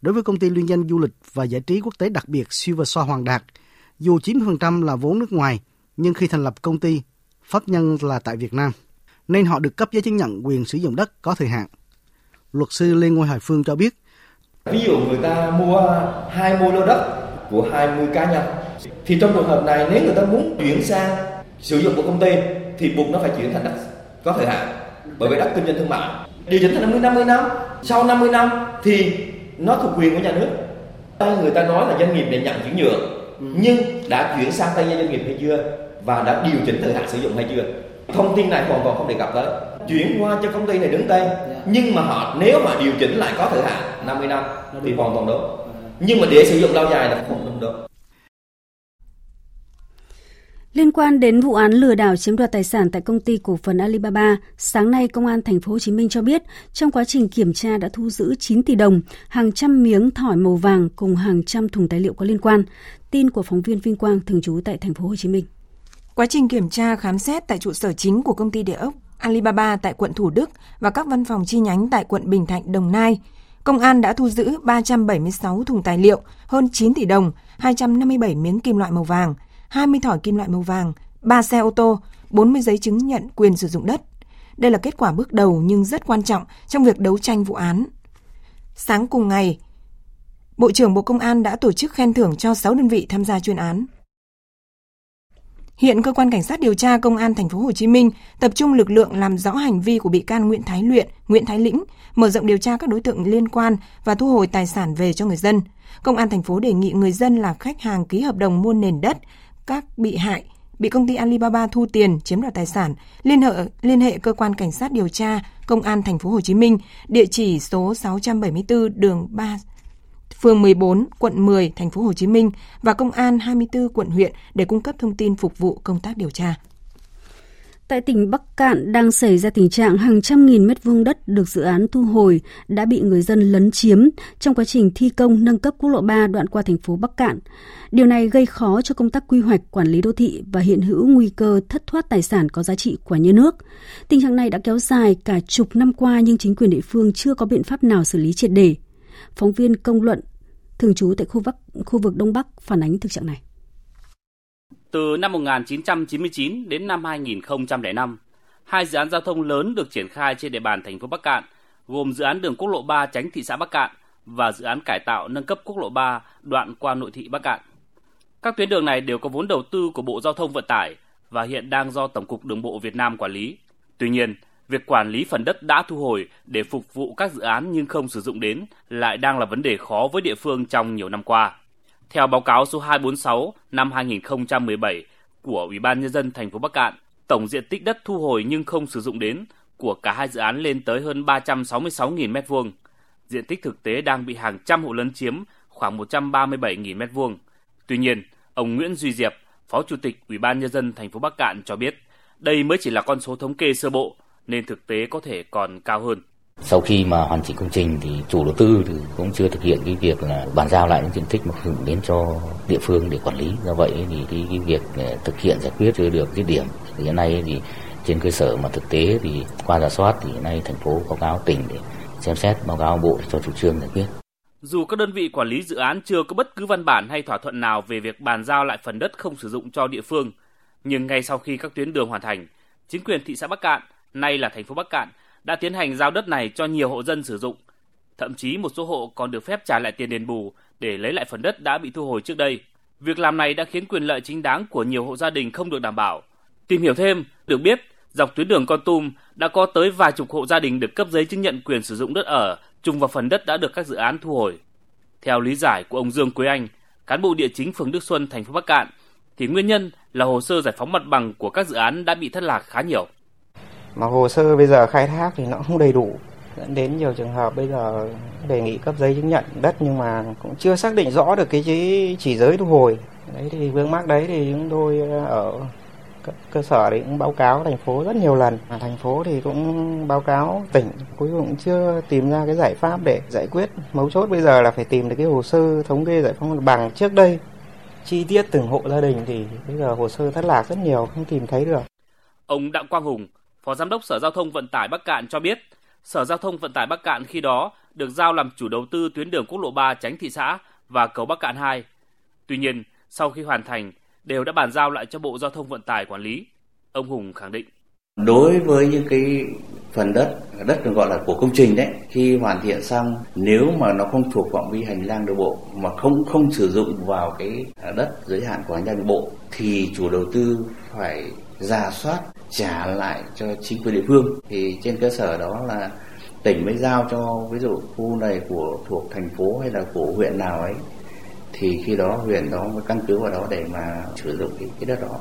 Đối với công ty liên danh du lịch và giải trí quốc tế đặc biệt Silver Hoàng Đạt, dù 90% là vốn nước ngoài, nhưng khi thành lập công ty, pháp nhân là tại Việt Nam. nên họ được cấp giấy chứng nhận quyền sử dụng đất có thời hạn. Luật sư Lê Ngôi Hải Phương cho biết. Ví dụ người ta mua 20 lô đất của 20 cá nhân thì trong trường hợp này nếu người ta muốn chuyển sang sử dụng của công ty thì buộc nó phải chuyển thành đất có thời hạn bởi vì đất kinh doanh thương mại. Điều chỉnh thành 50 50 năm sau 50 năm thì nó thuộc quyền của nhà nước. Người ta nói là doanh nghiệp để nhận chuyển nhượng nhưng đã chuyển sang tay doanh nghiệp hay chưa và đã điều chỉnh thời hạn sử dụng hay chưa thông tin này hoàn toàn không đề cập tới. Chuyển qua cho công ty này đứng tên. Nhưng mà họ nếu mà điều chỉnh lại có thời hạn 50 năm thì hoàn toàn đúng. Nhưng mà để sử dụng lâu dài là không đúng đúng Liên quan đến vụ án lừa đảo chiếm đoạt tài sản tại công ty cổ phần Alibaba, sáng nay Công an thành phố Hồ Chí Minh cho biết, trong quá trình kiểm tra đã thu giữ 9 tỷ đồng, hàng trăm miếng thỏi màu vàng cùng hàng trăm thùng tài liệu có liên quan. Tin của phóng viên Vinh Quang thường trú tại thành phố Hồ Chí Minh. Quá trình kiểm tra khám xét tại trụ sở chính của công ty địa ốc Alibaba tại quận Thủ Đức và các văn phòng chi nhánh tại quận Bình Thạnh, Đồng Nai, công an đã thu giữ 376 thùng tài liệu, hơn 9 tỷ đồng, 257 miếng kim loại màu vàng, 20 thỏi kim loại màu vàng, 3 xe ô tô, 40 giấy chứng nhận quyền sử dụng đất. Đây là kết quả bước đầu nhưng rất quan trọng trong việc đấu tranh vụ án. Sáng cùng ngày, Bộ trưởng Bộ Công an đã tổ chức khen thưởng cho 6 đơn vị tham gia chuyên án. Hiện cơ quan cảnh sát điều tra công an thành phố Hồ Chí Minh tập trung lực lượng làm rõ hành vi của bị can Nguyễn Thái Luyện, Nguyễn Thái Lĩnh, mở rộng điều tra các đối tượng liên quan và thu hồi tài sản về cho người dân. Công an thành phố đề nghị người dân là khách hàng ký hợp đồng mua nền đất, các bị hại bị công ty Alibaba thu tiền chiếm đoạt tài sản liên hệ liên hệ cơ quan cảnh sát điều tra công an thành phố Hồ Chí Minh địa chỉ số 674 đường 3 phường 14, quận 10, thành phố Hồ Chí Minh và công an 24 quận huyện để cung cấp thông tin phục vụ công tác điều tra. Tại tỉnh Bắc Cạn đang xảy ra tình trạng hàng trăm nghìn mét vuông đất được dự án thu hồi đã bị người dân lấn chiếm trong quá trình thi công nâng cấp quốc lộ 3 đoạn qua thành phố Bắc Cạn. Điều này gây khó cho công tác quy hoạch quản lý đô thị và hiện hữu nguy cơ thất thoát tài sản có giá trị của nhà nước. Tình trạng này đã kéo dài cả chục năm qua nhưng chính quyền địa phương chưa có biện pháp nào xử lý triệt để. Phóng viên công luận thường trú tại khu vực, khu vực Đông Bắc phản ánh thực trạng này. Từ năm 1999 đến năm 2005, hai dự án giao thông lớn được triển khai trên địa bàn thành phố Bắc Cạn, gồm dự án đường quốc lộ 3 tránh thị xã Bắc Cạn và dự án cải tạo nâng cấp quốc lộ 3 đoạn qua nội thị Bắc Cạn. Các tuyến đường này đều có vốn đầu tư của Bộ Giao thông Vận tải và hiện đang do Tổng cục Đường bộ Việt Nam quản lý. Tuy nhiên, việc quản lý phần đất đã thu hồi để phục vụ các dự án nhưng không sử dụng đến lại đang là vấn đề khó với địa phương trong nhiều năm qua. Theo báo cáo số 246 năm 2017 của Ủy ban nhân dân thành phố Bắc Cạn, tổng diện tích đất thu hồi nhưng không sử dụng đến của cả hai dự án lên tới hơn 366.000 m2. Diện tích thực tế đang bị hàng trăm hộ lấn chiếm khoảng 137.000 m2. Tuy nhiên, ông Nguyễn Duy Diệp, Phó Chủ tịch Ủy ban nhân dân thành phố Bắc Cạn cho biết, đây mới chỉ là con số thống kê sơ bộ nên thực tế có thể còn cao hơn. Sau khi mà hoàn chỉnh công trình thì chủ đầu tư thì cũng chưa thực hiện cái việc là bàn giao lại những diện tích mà hưởng đến cho địa phương để quản lý. Do vậy thì cái, cái việc ờ, thực hiện giải quyết chưa được cái điểm. Thì hiện nay thì trên cơ sở mà thực tế thì qua giả soát thì hiện nay thành phố báo cáo tỉnh để xem xét báo cáo bộ cho chủ trương giải quyết. Dù các đơn vị quản lý dự án chưa có bất cứ văn bản hay thỏa thuận nào về việc bàn giao lại phần đất không sử dụng cho địa phương, nhưng ngay sau khi các tuyến đường hoàn thành, chính quyền thị xã Bắc Cạn, nay là thành phố Bắc Cạn, đã tiến hành giao đất này cho nhiều hộ dân sử dụng. Thậm chí một số hộ còn được phép trả lại tiền đền bù để lấy lại phần đất đã bị thu hồi trước đây. Việc làm này đã khiến quyền lợi chính đáng của nhiều hộ gia đình không được đảm bảo. Tìm hiểu thêm, được biết, dọc tuyến đường Con Tum đã có tới vài chục hộ gia đình được cấp giấy chứng nhận quyền sử dụng đất ở trùng vào phần đất đã được các dự án thu hồi. Theo lý giải của ông Dương Quế Anh, cán bộ địa chính phường Đức Xuân, thành phố Bắc Cạn, thì nguyên nhân là hồ sơ giải phóng mặt bằng của các dự án đã bị thất lạc khá nhiều mà hồ sơ bây giờ khai thác thì nó không đầy đủ. Dẫn đến nhiều trường hợp bây giờ đề nghị cấp giấy chứng nhận đất nhưng mà cũng chưa xác định rõ được cái chỉ, chỉ giới thu hồi. Đấy thì vướng mắc đấy thì chúng tôi ờ, ở cơ sở thì cũng báo cáo thành phố rất nhiều lần. Mà thành phố thì cũng báo cáo tỉnh cuối cùng chưa tìm ra cái giải pháp để giải quyết. Mấu chốt bây giờ là phải tìm được cái hồ sơ thống kê giải phóng mặt bằng trước đây. Chi tiết từng hộ gia đình thì bây giờ hồ sơ thất lạc rất nhiều không tìm thấy được. Ông Đặng Quang Hùng Phó Giám đốc Sở Giao thông Vận tải Bắc Cạn cho biết, Sở Giao thông Vận tải Bắc Cạn khi đó được giao làm chủ đầu tư tuyến đường quốc lộ 3 tránh thị xã và cầu Bắc Cạn 2. Tuy nhiên, sau khi hoàn thành, đều đã bàn giao lại cho Bộ Giao thông Vận tải quản lý. Ông Hùng khẳng định. Đối với những cái phần đất đất được gọi là của công trình đấy khi hoàn thiện xong nếu mà nó không thuộc phạm vi hành lang đường bộ mà không không sử dụng vào cái à, đất giới hạn của hành lang đường bộ thì chủ đầu tư phải ra soát trả lại cho chính quyền địa phương thì trên cơ sở đó là tỉnh mới giao cho ví dụ khu này của thuộc thành phố hay là của huyện nào ấy thì khi đó huyện đó mới căn cứ vào đó để mà sử dụng cái, cái đất đó.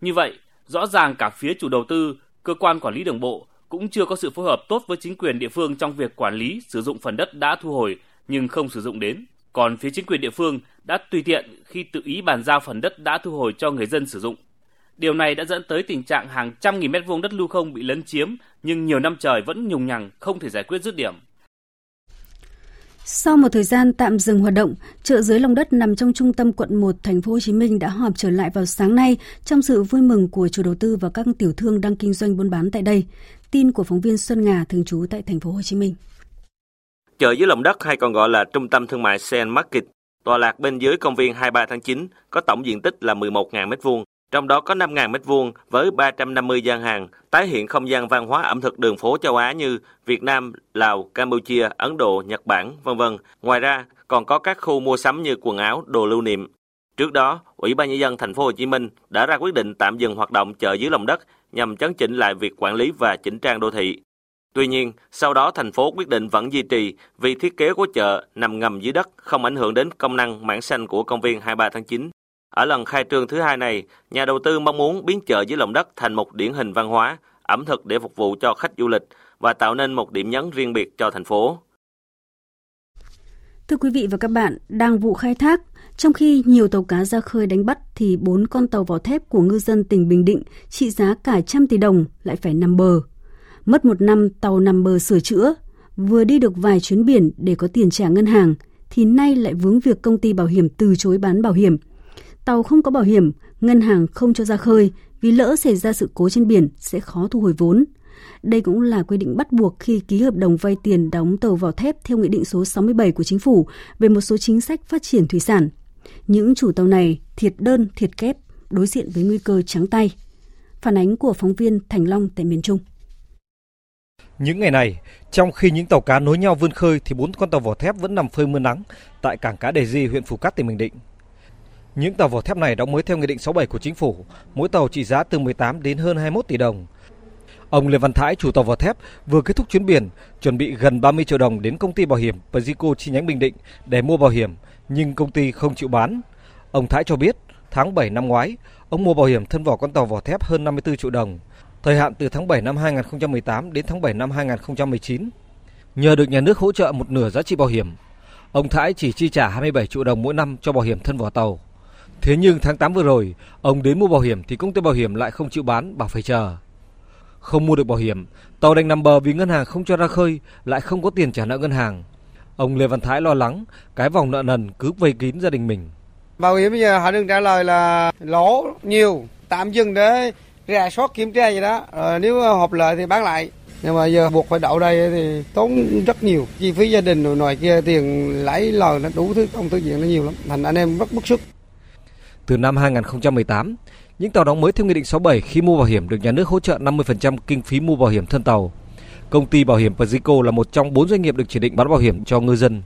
Như vậy, rõ ràng cả phía chủ đầu tư, cơ quan quản lý đường bộ cũng chưa có sự phối hợp tốt với chính quyền địa phương trong việc quản lý sử dụng phần đất đã thu hồi nhưng không sử dụng đến. Còn phía chính quyền địa phương đã tùy tiện khi tự ý bàn giao phần đất đã thu hồi cho người dân sử dụng. Điều này đã dẫn tới tình trạng hàng trăm nghìn mét vuông đất lưu không bị lấn chiếm nhưng nhiều năm trời vẫn nhùng nhằng không thể giải quyết dứt điểm. Sau một thời gian tạm dừng hoạt động, chợ dưới lòng đất nằm trong trung tâm quận 1 thành phố Hồ Chí Minh đã họp trở lại vào sáng nay trong sự vui mừng của chủ đầu tư và các tiểu thương đang kinh doanh buôn bán tại đây. Tin của phóng viên Xuân Ngà thường trú tại thành phố Hồ Chí Minh. Chợ dưới lòng đất hay còn gọi là trung tâm thương mại Sen Market tọa lạc bên dưới công viên 23 tháng 9 có tổng diện tích là 11.000 m2 trong đó có 5.000 m2 với 350 gian hàng, tái hiện không gian văn hóa ẩm thực đường phố châu Á như Việt Nam, Lào, Campuchia, Ấn Độ, Nhật Bản, vân vân. Ngoài ra, còn có các khu mua sắm như quần áo, đồ lưu niệm. Trước đó, Ủy ban nhân dân thành phố Hồ Chí Minh đã ra quyết định tạm dừng hoạt động chợ dưới lòng đất nhằm chấn chỉnh lại việc quản lý và chỉnh trang đô thị. Tuy nhiên, sau đó thành phố quyết định vẫn duy trì vì thiết kế của chợ nằm ngầm dưới đất không ảnh hưởng đến công năng mảng xanh của công viên 23 tháng 9. Ở lần khai trương thứ hai này, nhà đầu tư mong muốn biến chợ dưới lòng đất thành một điển hình văn hóa, ẩm thực để phục vụ cho khách du lịch và tạo nên một điểm nhấn riêng biệt cho thành phố. Thưa quý vị và các bạn, đang vụ khai thác, trong khi nhiều tàu cá ra khơi đánh bắt thì bốn con tàu vỏ thép của ngư dân tỉnh Bình Định trị giá cả trăm tỷ đồng lại phải nằm bờ. Mất một năm tàu nằm bờ sửa chữa, vừa đi được vài chuyến biển để có tiền trả ngân hàng, thì nay lại vướng việc công ty bảo hiểm từ chối bán bảo hiểm. Tàu không có bảo hiểm, ngân hàng không cho ra khơi vì lỡ xảy ra sự cố trên biển sẽ khó thu hồi vốn. Đây cũng là quy định bắt buộc khi ký hợp đồng vay tiền đóng tàu vỏ thép theo Nghị định số 67 của Chính phủ về một số chính sách phát triển thủy sản. Những chủ tàu này thiệt đơn, thiệt kép, đối diện với nguy cơ trắng tay. Phản ánh của phóng viên Thành Long tại miền Trung. Những ngày này, trong khi những tàu cá nối nhau vươn khơi thì bốn con tàu vỏ thép vẫn nằm phơi mưa nắng tại cảng cá Đề Di, huyện Phú Cát, tỉnh Bình Định. Những tàu vỏ thép này đóng mới theo Nghị định 67 của Chính phủ, mỗi tàu trị giá từ 18 đến hơn 21 tỷ đồng. Ông Lê Văn Thái, chủ tàu vỏ thép, vừa kết thúc chuyến biển, chuẩn bị gần 30 triệu đồng đến công ty bảo hiểm Pazico chi nhánh Bình Định để mua bảo hiểm, nhưng công ty không chịu bán. Ông Thái cho biết, tháng 7 năm ngoái, ông mua bảo hiểm thân vỏ con tàu vỏ thép hơn 54 triệu đồng, thời hạn từ tháng 7 năm 2018 đến tháng 7 năm 2019. Nhờ được nhà nước hỗ trợ một nửa giá trị bảo hiểm, ông Thái chỉ chi trả 27 triệu đồng mỗi năm cho bảo hiểm thân vỏ tàu. Thế nhưng tháng 8 vừa rồi, ông đến mua bảo hiểm thì công ty bảo hiểm lại không chịu bán, bảo phải chờ. Không mua được bảo hiểm, tàu đành nằm bờ vì ngân hàng không cho ra khơi, lại không có tiền trả nợ ngân hàng. Ông Lê Văn Thái lo lắng, cái vòng nợ nần cứ vây kín gia đình mình. Bảo hiểm bây giờ họ đừng trả lời là lỗ nhiều, tạm dừng để rà soát kiểm tra gì đó, rồi nếu hợp lợi thì bán lại. Nhưng mà giờ buộc phải đậu đây thì tốn rất nhiều. Chi phí gia đình rồi ngoài kia tiền lãi lời nó đủ thứ công thứ diện nó nhiều lắm. Thành anh em rất bức xúc. Từ năm 2018, những tàu đóng mới theo Nghị định 67 khi mua bảo hiểm được nhà nước hỗ trợ 50% kinh phí mua bảo hiểm thân tàu. Công ty bảo hiểm Pazico là một trong bốn doanh nghiệp được chỉ định bán bảo hiểm cho ngư dân.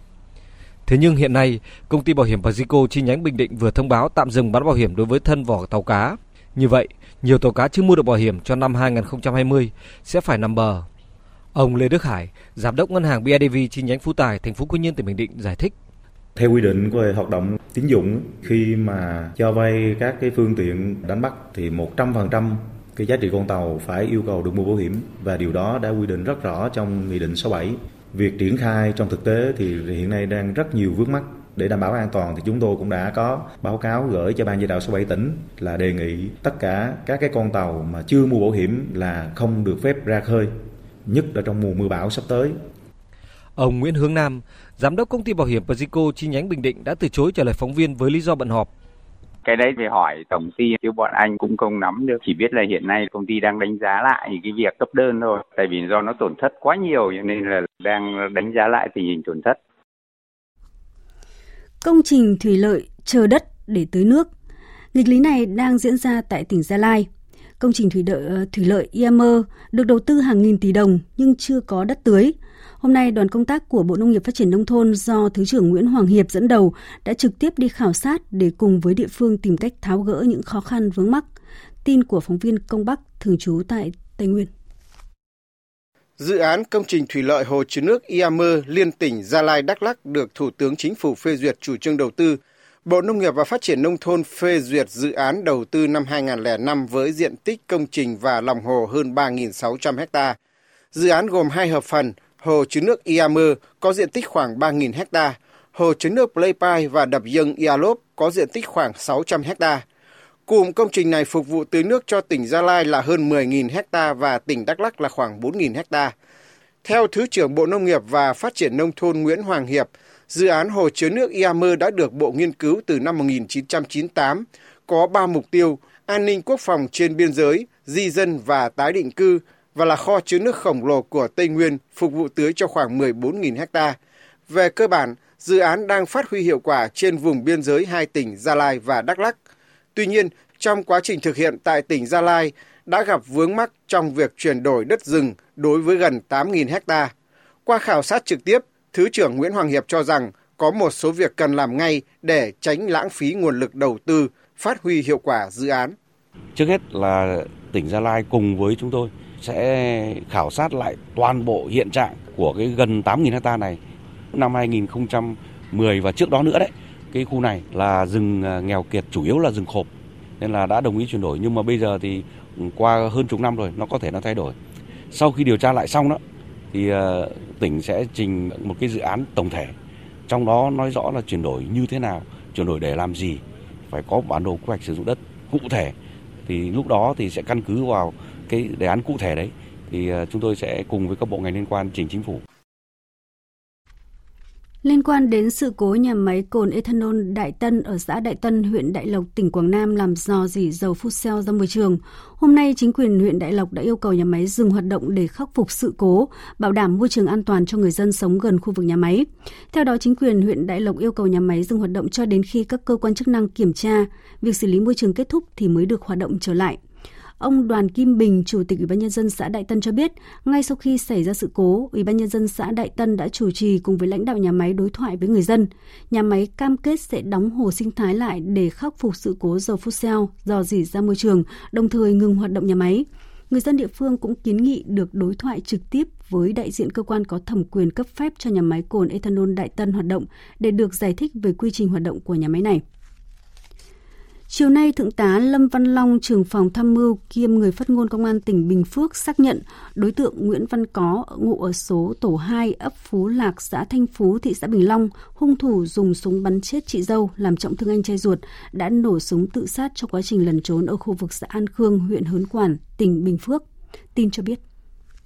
Thế nhưng hiện nay, công ty bảo hiểm Pazico chi nhánh Bình Định vừa thông báo tạm dừng bán bảo hiểm đối với thân vỏ tàu cá. Như vậy, nhiều tàu cá chưa mua được bảo hiểm cho năm 2020 sẽ phải nằm bờ. Ông Lê Đức Hải, giám đốc ngân hàng BIDV chi nhánh Phú Tài, thành phố Quy Nhơn, tỉnh Bình Định giải thích. Theo quy định của hoạt động tín dụng khi mà cho vay các cái phương tiện đánh bắt thì 100% cái giá trị con tàu phải yêu cầu được mua bảo hiểm và điều đó đã quy định rất rõ trong nghị định 67. Việc triển khai trong thực tế thì hiện nay đang rất nhiều vướng mắt để đảm bảo an toàn thì chúng tôi cũng đã có báo cáo gửi cho ban chỉ đạo 67 tỉnh là đề nghị tất cả các cái con tàu mà chưa mua bảo hiểm là không được phép ra khơi, nhất là trong mùa mưa bão sắp tới. Ông Nguyễn Hướng Nam, giám đốc công ty bảo hiểm Pesico chi nhánh Bình Định đã từ chối trả lời phóng viên với lý do bận họp. Cái đấy phải hỏi tổng ty chứ bọn anh cũng không nắm được. Chỉ biết là hiện nay công ty đang đánh giá lại cái việc cấp đơn thôi. Tại vì do nó tổn thất quá nhiều cho nên là đang đánh giá lại tình hình tổn thất. Công trình thủy lợi chờ đất để tưới nước. Nghịch lý này đang diễn ra tại tỉnh Gia Lai. Công trình thủy lợi ờ, thủy lợi Iammer được đầu tư hàng nghìn tỷ đồng nhưng chưa có đất tưới. Hôm nay, đoàn công tác của Bộ Nông nghiệp Phát triển Nông thôn do Thứ trưởng Nguyễn Hoàng Hiệp dẫn đầu đã trực tiếp đi khảo sát để cùng với địa phương tìm cách tháo gỡ những khó khăn vướng mắc. Tin của phóng viên Công Bắc thường trú tại Tây Nguyên. Dự án công trình thủy lợi hồ chứa nước iamơ liên tỉnh Gia Lai Đắk Lắk được Thủ tướng Chính phủ phê duyệt chủ trương đầu tư. Bộ Nông nghiệp và Phát triển Nông thôn phê duyệt dự án đầu tư năm 2005 với diện tích công trình và lòng hồ hơn 3.600 ha. Dự án gồm hai hợp phần, hồ chứa nước Iamer có diện tích khoảng 3.000 ha, hồ chứa nước Pleipai và đập dâng Ialop có diện tích khoảng 600 ha. Cụm công trình này phục vụ tưới nước cho tỉnh Gia Lai là hơn 10.000 hecta và tỉnh Đắk Lắk là khoảng 4.000 hecta. Theo Thứ trưởng Bộ Nông nghiệp và Phát triển Nông thôn Nguyễn Hoàng Hiệp, dự án hồ chứa nước Iamer đã được Bộ nghiên cứu từ năm 1998, có 3 mục tiêu an ninh quốc phòng trên biên giới, di dân và tái định cư và là kho chứa nước khổng lồ của Tây Nguyên phục vụ tưới cho khoảng 14.000 hecta. Về cơ bản, dự án đang phát huy hiệu quả trên vùng biên giới hai tỉnh Gia Lai và Đắk Lắk. Tuy nhiên, trong quá trình thực hiện tại tỉnh Gia Lai đã gặp vướng mắc trong việc chuyển đổi đất rừng đối với gần 8.000 hecta. Qua khảo sát trực tiếp, Thứ trưởng Nguyễn Hoàng Hiệp cho rằng có một số việc cần làm ngay để tránh lãng phí nguồn lực đầu tư, phát huy hiệu quả dự án. Trước hết là tỉnh Gia Lai cùng với chúng tôi sẽ khảo sát lại toàn bộ hiện trạng của cái gần 8.000 hecta này năm 2010 và trước đó nữa đấy. Cái khu này là rừng à, nghèo kiệt chủ yếu là rừng khộp nên là đã đồng ý chuyển đổi nhưng mà bây giờ thì qua hơn chục năm rồi nó có thể nó thay đổi. Sau khi điều tra lại xong đó thì à, tỉnh sẽ trình một cái dự án tổng thể trong đó nói rõ là chuyển đổi như thế nào, chuyển đổi để làm gì, phải có bản đồ quy hoạch sử dụng đất cụ thể thì lúc đó thì sẽ căn cứ vào cái đề án cụ thể đấy thì ờ, chúng tôi sẽ cùng với các bộ ngành liên quan trình chính phủ. Liên quan đến sự cố nhà máy cồn ethanol Đại Tân ở xã Đại Tân, huyện Đại Lộc, tỉnh Quảng Nam làm dò dỉ dầu phút xeo ra môi trường, hôm nay chính quyền huyện Đại Lộc đã yêu cầu nhà máy dừng hoạt động để khắc phục sự cố, bảo đảm môi trường an toàn cho người dân sống gần khu vực nhà máy. Theo đó, chính quyền huyện Đại Lộc yêu cầu nhà máy dừng hoạt động cho đến khi các cơ quan chức năng kiểm tra, việc xử lý môi trường kết thúc thì mới được hoạt động trở lại. Ông Đoàn Kim Bình, Chủ tịch Ủy ban nhân dân xã Đại Tân cho biết, ngay sau khi xảy ra sự cố, Ủy ban nhân dân xã Đại Tân đã chủ trì cùng với lãnh đạo nhà máy đối thoại với người dân. Nhà máy cam kết sẽ đóng hồ sinh thái lại để khắc phục sự cố dầu Futsal dò dỉ ra môi trường, đồng thời ngừng hoạt động nhà máy. Người dân địa phương cũng kiến nghị được đối thoại trực tiếp với đại diện cơ quan có thẩm quyền cấp phép cho nhà máy cồn ethanol Đại Tân hoạt động để được giải thích về quy trình hoạt động của nhà máy này. Chiều nay, Thượng tá Lâm Văn Long, trưởng phòng tham mưu kiêm người phát ngôn Công an tỉnh Bình Phước xác nhận đối tượng Nguyễn Văn Có, ngụ ở số tổ 2, ấp Phú Lạc, xã Thanh Phú, thị xã Bình Long, hung thủ dùng súng bắn chết chị dâu, làm trọng thương anh trai ruột, đã nổ súng tự sát trong quá trình lẩn trốn ở khu vực xã An Khương, huyện Hớn Quản, tỉnh Bình Phước. Tin cho biết.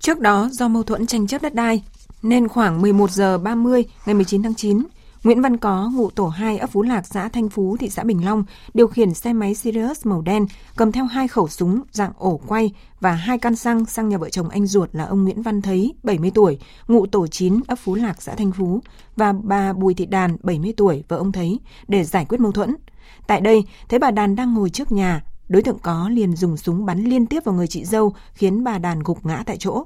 Trước đó, do mâu thuẫn tranh chấp đất đai, nên khoảng 11 giờ 30 ngày 19 tháng 9, Nguyễn Văn Có, ngụ tổ 2 ấp Phú Lạc, xã Thanh Phú, thị xã Bình Long, điều khiển xe máy Sirius màu đen, cầm theo hai khẩu súng dạng ổ quay và hai căn xăng sang nhà vợ chồng anh ruột là ông Nguyễn Văn Thấy, 70 tuổi, ngụ tổ 9 ấp Phú Lạc, xã Thanh Phú, và bà Bùi Thị Đàn, 70 tuổi, vợ ông Thấy, để giải quyết mâu thuẫn. Tại đây, thấy bà Đàn đang ngồi trước nhà, đối tượng có liền dùng súng bắn liên tiếp vào người chị dâu, khiến bà Đàn gục ngã tại chỗ.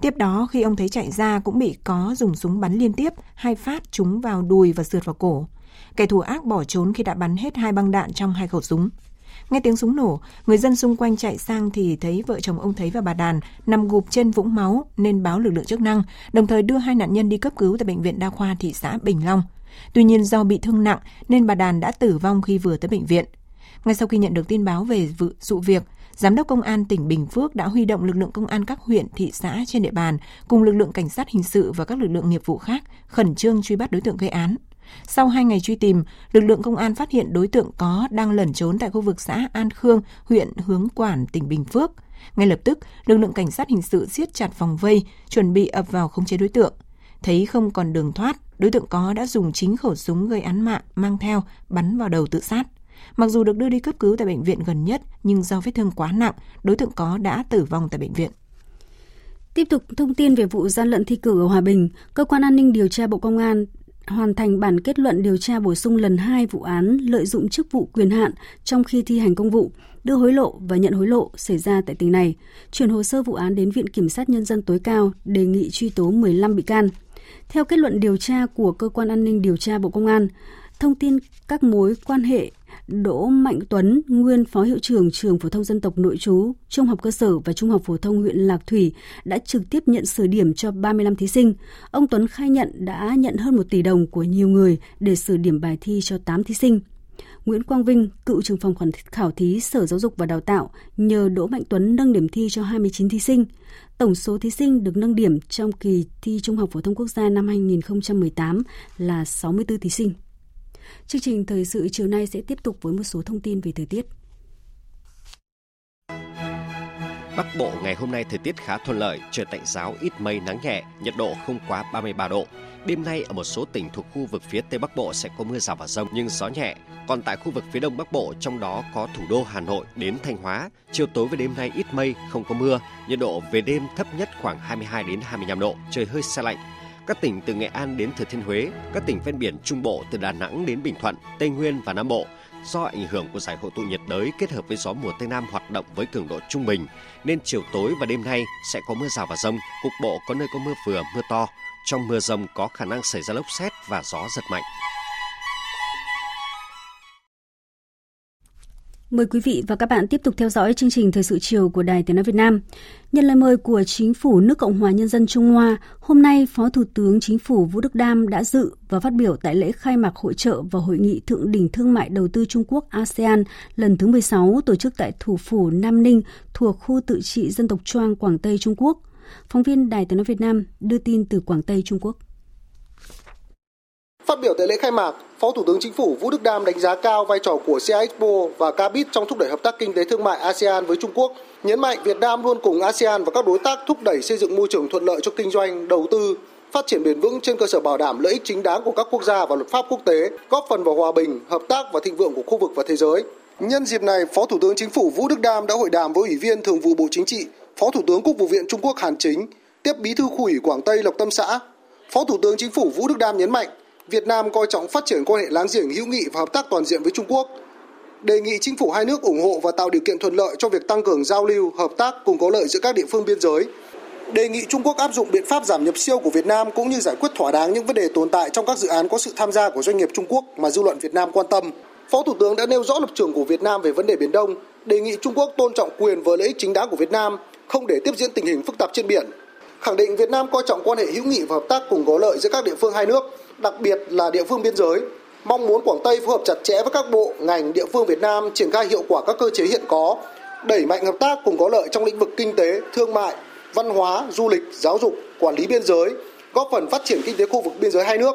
Tiếp đó khi ông thấy chạy ra cũng bị có dùng súng bắn liên tiếp, hai phát trúng vào đùi và sượt vào cổ. Kẻ thù ác bỏ trốn khi đã bắn hết hai băng đạn trong hai khẩu súng. Nghe tiếng súng nổ, người dân xung quanh chạy sang thì thấy vợ chồng ông Thấy và bà Đàn nằm gục trên vũng máu nên báo lực lượng chức năng, đồng thời đưa hai nạn nhân đi cấp cứu tại bệnh viện đa khoa thị xã Bình Long. Tuy nhiên do bị thương nặng nên bà Đàn đã tử vong khi vừa tới bệnh viện. Ngay sau khi nhận được tin báo về vụ sự việc, Giám đốc Công an tỉnh Bình Phước đã huy động lực lượng công an các huyện, thị xã trên địa bàn cùng lực lượng cảnh sát hình sự và các lực lượng nghiệp vụ khác khẩn trương truy bắt đối tượng gây án. Sau hai ngày truy tìm, lực lượng công an phát hiện đối tượng có đang lẩn trốn tại khu vực xã An Khương, huyện Hướng Quản, tỉnh Bình Phước. Ngay lập tức, lực lượng cảnh sát hình sự siết chặt vòng vây, chuẩn bị ập vào khống chế đối tượng. Thấy không còn đường thoát, đối tượng có đã dùng chính khẩu súng gây án mạng mang theo bắn vào đầu tự sát. Mặc dù được đưa đi cấp cứu tại bệnh viện gần nhất, nhưng do vết thương quá nặng, đối tượng có đã tử vong tại bệnh viện. Tiếp tục thông tin về vụ gian lận thi cử ở Hòa Bình, Cơ quan An ninh điều tra Bộ Công an hoàn thành bản kết luận điều tra bổ sung lần 2 vụ án lợi dụng chức vụ quyền hạn trong khi thi hành công vụ. đưa hối lộ và nhận hối lộ xảy ra tại tỉnh này, chuyển hồ sơ vụ án đến Viện Kiểm sát Nhân dân tối cao đề nghị truy tố 15 bị can. Theo kết luận điều tra của Cơ quan An ninh Điều tra Bộ Công an, thông tin các mối quan hệ Đỗ Mạnh Tuấn, nguyên Phó Hiệu trưởng trường phổ thông dân tộc nội trú, Trung học cơ sở và Trung học phổ thông huyện Lạc Thủy đã trực tiếp nhận sửa điểm cho 35 thí sinh. Ông Tuấn khai nhận đã nhận hơn 1 tỷ đồng của nhiều người để sửa điểm bài thi cho 8 thí sinh. Nguyễn Quang Vinh, cựu trưởng phòng khảo thí Sở Giáo dục và Đào tạo, nhờ Đỗ Mạnh Tuấn nâng điểm thi cho 29 thí sinh. Tổng số thí sinh được nâng điểm trong kỳ thi Trung học phổ thông quốc gia năm 2018 là 64 thí sinh. Chương trình thời sự chiều nay sẽ tiếp tục với một số thông tin về thời tiết. Bắc Bộ ngày hôm nay thời tiết khá thuận lợi, trời tạnh giáo, ít mây, nắng nhẹ, nhiệt độ không quá 33 độ. Đêm nay ở một số tỉnh thuộc khu vực phía Tây Bắc Bộ sẽ có mưa rào và rông nhưng gió nhẹ. Còn tại khu vực phía Đông Bắc Bộ trong đó có thủ đô Hà Nội đến Thanh Hóa, chiều tối và đêm nay ít mây, không có mưa, nhiệt độ về đêm thấp nhất khoảng 22 đến 25 độ, trời hơi xe lạnh. Các tỉnh từ Nghệ An đến Thừa Thiên Huế, các tỉnh ven biển Trung Bộ từ Đà Nẵng đến Bình Thuận, Tây Nguyên và Nam Bộ do ảnh hưởng của giải hội tụ nhiệt đới kết hợp với gió mùa tây nam hoạt động với cường độ trung bình nên chiều tối và đêm nay sẽ có mưa rào và rông, cục bộ có nơi có mưa vừa, mưa to. Trong mưa rông có khả năng xảy ra lốc xét và gió giật mạnh. Mời quý vị và các bạn tiếp tục theo dõi chương trình Thời sự chiều của Đài Tiếng Nói Việt Nam. Nhân lời mời của Chính phủ nước Cộng hòa Nhân dân Trung Hoa, hôm nay Phó Thủ tướng Chính phủ Vũ Đức Đam đã dự và phát biểu tại lễ khai mạc hội trợ và hội nghị Thượng đỉnh Thương mại Đầu tư Trung Quốc ASEAN lần thứ 16 tổ chức tại thủ phủ Nam Ninh thuộc khu tự trị dân tộc Choang, Quảng Tây, Trung Quốc. Phóng viên Đài Tiếng Nói Việt Nam đưa tin từ Quảng Tây, Trung Quốc. Phát biểu tại lễ khai mạc, Phó Thủ tướng Chính phủ Vũ Đức Đam đánh giá cao vai trò của CIEXPO và Cabit trong thúc đẩy hợp tác kinh tế thương mại ASEAN với Trung Quốc, nhấn mạnh Việt Nam luôn cùng ASEAN và các đối tác thúc đẩy xây dựng môi trường thuận lợi cho kinh doanh, đầu tư, phát triển bền vững trên cơ sở bảo đảm lợi ích chính đáng của các quốc gia và luật pháp quốc tế, góp phần vào hòa bình, hợp tác và thịnh vượng của khu vực và thế giới. Nhân dịp này, Phó Thủ tướng Chính phủ Vũ Đức Đam đã hội đàm với Ủy viên Thường vụ Bộ Chính trị, Phó Thủ tướng Quốc vụ viện Trung Quốc Hàn Chính, tiếp Bí thư khu ủy Quảng Tây Lộc Tâm xã. Phó Thủ tướng Chính phủ Vũ Đức Đam nhấn mạnh, Việt Nam coi trọng phát triển quan hệ láng giềng hữu nghị và hợp tác toàn diện với Trung Quốc. Đề nghị chính phủ hai nước ủng hộ và tạo điều kiện thuận lợi cho việc tăng cường giao lưu, hợp tác cùng có lợi giữa các địa phương biên giới. Đề nghị Trung Quốc áp dụng biện pháp giảm nhập siêu của Việt Nam cũng như giải quyết thỏa đáng những vấn đề tồn tại trong các dự án có sự tham gia của doanh nghiệp Trung Quốc mà dư luận Việt Nam quan tâm. Phó Thủ tướng đã nêu rõ lập trường của Việt Nam về vấn đề Biển Đông, đề nghị Trung Quốc tôn trọng quyền và lợi ích chính đáng của Việt Nam, không để tiếp diễn tình hình phức tạp trên biển. Khẳng định Việt Nam coi trọng quan hệ hữu nghị và hợp tác cùng có lợi giữa các địa phương hai nước, đặc biệt là địa phương biên giới, mong muốn Quảng Tây phối hợp chặt chẽ với các bộ, ngành, địa phương Việt Nam triển khai hiệu quả các cơ chế hiện có, đẩy mạnh hợp tác cùng có lợi trong lĩnh vực kinh tế, thương mại, văn hóa, du lịch, giáo dục, quản lý biên giới, góp phần phát triển kinh tế khu vực biên giới hai nước.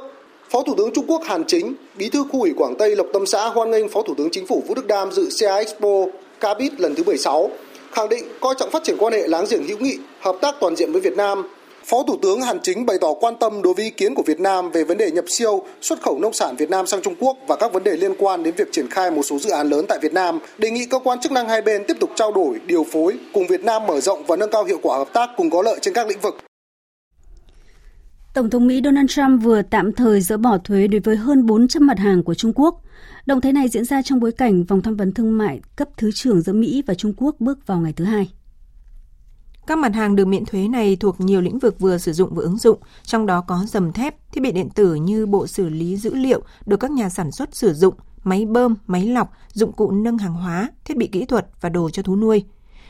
Phó Thủ tướng Trung Quốc Hàn Chính, Bí thư khu ủy Quảng Tây Lộc Tâm xã hoan nghênh Phó Thủ tướng Chính phủ Vũ Đức Đam dự CA Expo Cabit lần thứ 16, khẳng định coi trọng phát triển quan hệ láng giềng hữu nghị, hợp tác toàn diện với Việt Nam, Phó Thủ tướng Hàn Chính bày tỏ quan tâm đối với ý kiến của Việt Nam về vấn đề nhập siêu, xuất khẩu nông sản Việt Nam sang Trung Quốc và các vấn đề liên quan đến việc triển khai một số dự án lớn tại Việt Nam, đề nghị cơ quan chức năng hai bên tiếp tục trao đổi, điều phối cùng Việt Nam mở rộng và nâng cao hiệu quả hợp tác cùng có lợi trên các lĩnh vực. Tổng thống Mỹ Donald Trump vừa tạm thời dỡ bỏ thuế đối với hơn 400 mặt hàng của Trung Quốc. Động thái này diễn ra trong bối cảnh vòng tham vấn thương mại cấp thứ trưởng giữa Mỹ và Trung Quốc bước vào ngày thứ hai. Các mặt hàng được miễn thuế này thuộc nhiều lĩnh vực vừa sử dụng vừa ứng dụng, trong đó có dầm thép, thiết bị điện tử như bộ xử lý dữ liệu được các nhà sản xuất sử dụng, máy bơm, máy lọc, dụng cụ nâng hàng hóa, thiết bị kỹ thuật và đồ cho thú nuôi.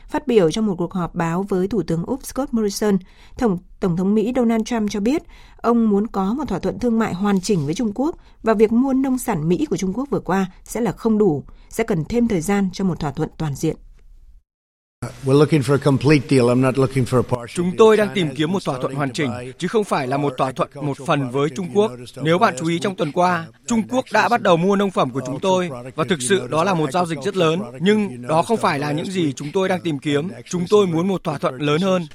Phát biểu trong một cuộc họp báo với Thủ tướng Úc Scott Morrison, Tổng, Tổng thống Mỹ Donald Trump cho biết ông muốn có một thỏa thuận thương mại hoàn chỉnh với Trung Quốc và việc mua nông sản Mỹ của Trung Quốc vừa qua sẽ là không đủ, sẽ cần thêm thời gian cho một thỏa thuận toàn diện. Chúng tôi đang tìm kiếm một thỏa thuận hoàn chỉnh, chứ không phải là một thỏa thuận một phần với Trung Quốc. Nếu bạn chú ý trong tuần qua, Trung Quốc đã bắt đầu mua nông phẩm của chúng tôi và thực sự đó là một giao dịch rất lớn. Nhưng đó không phải là những gì chúng tôi đang tìm kiếm. Chúng tôi muốn một thỏa thuận lớn hơn.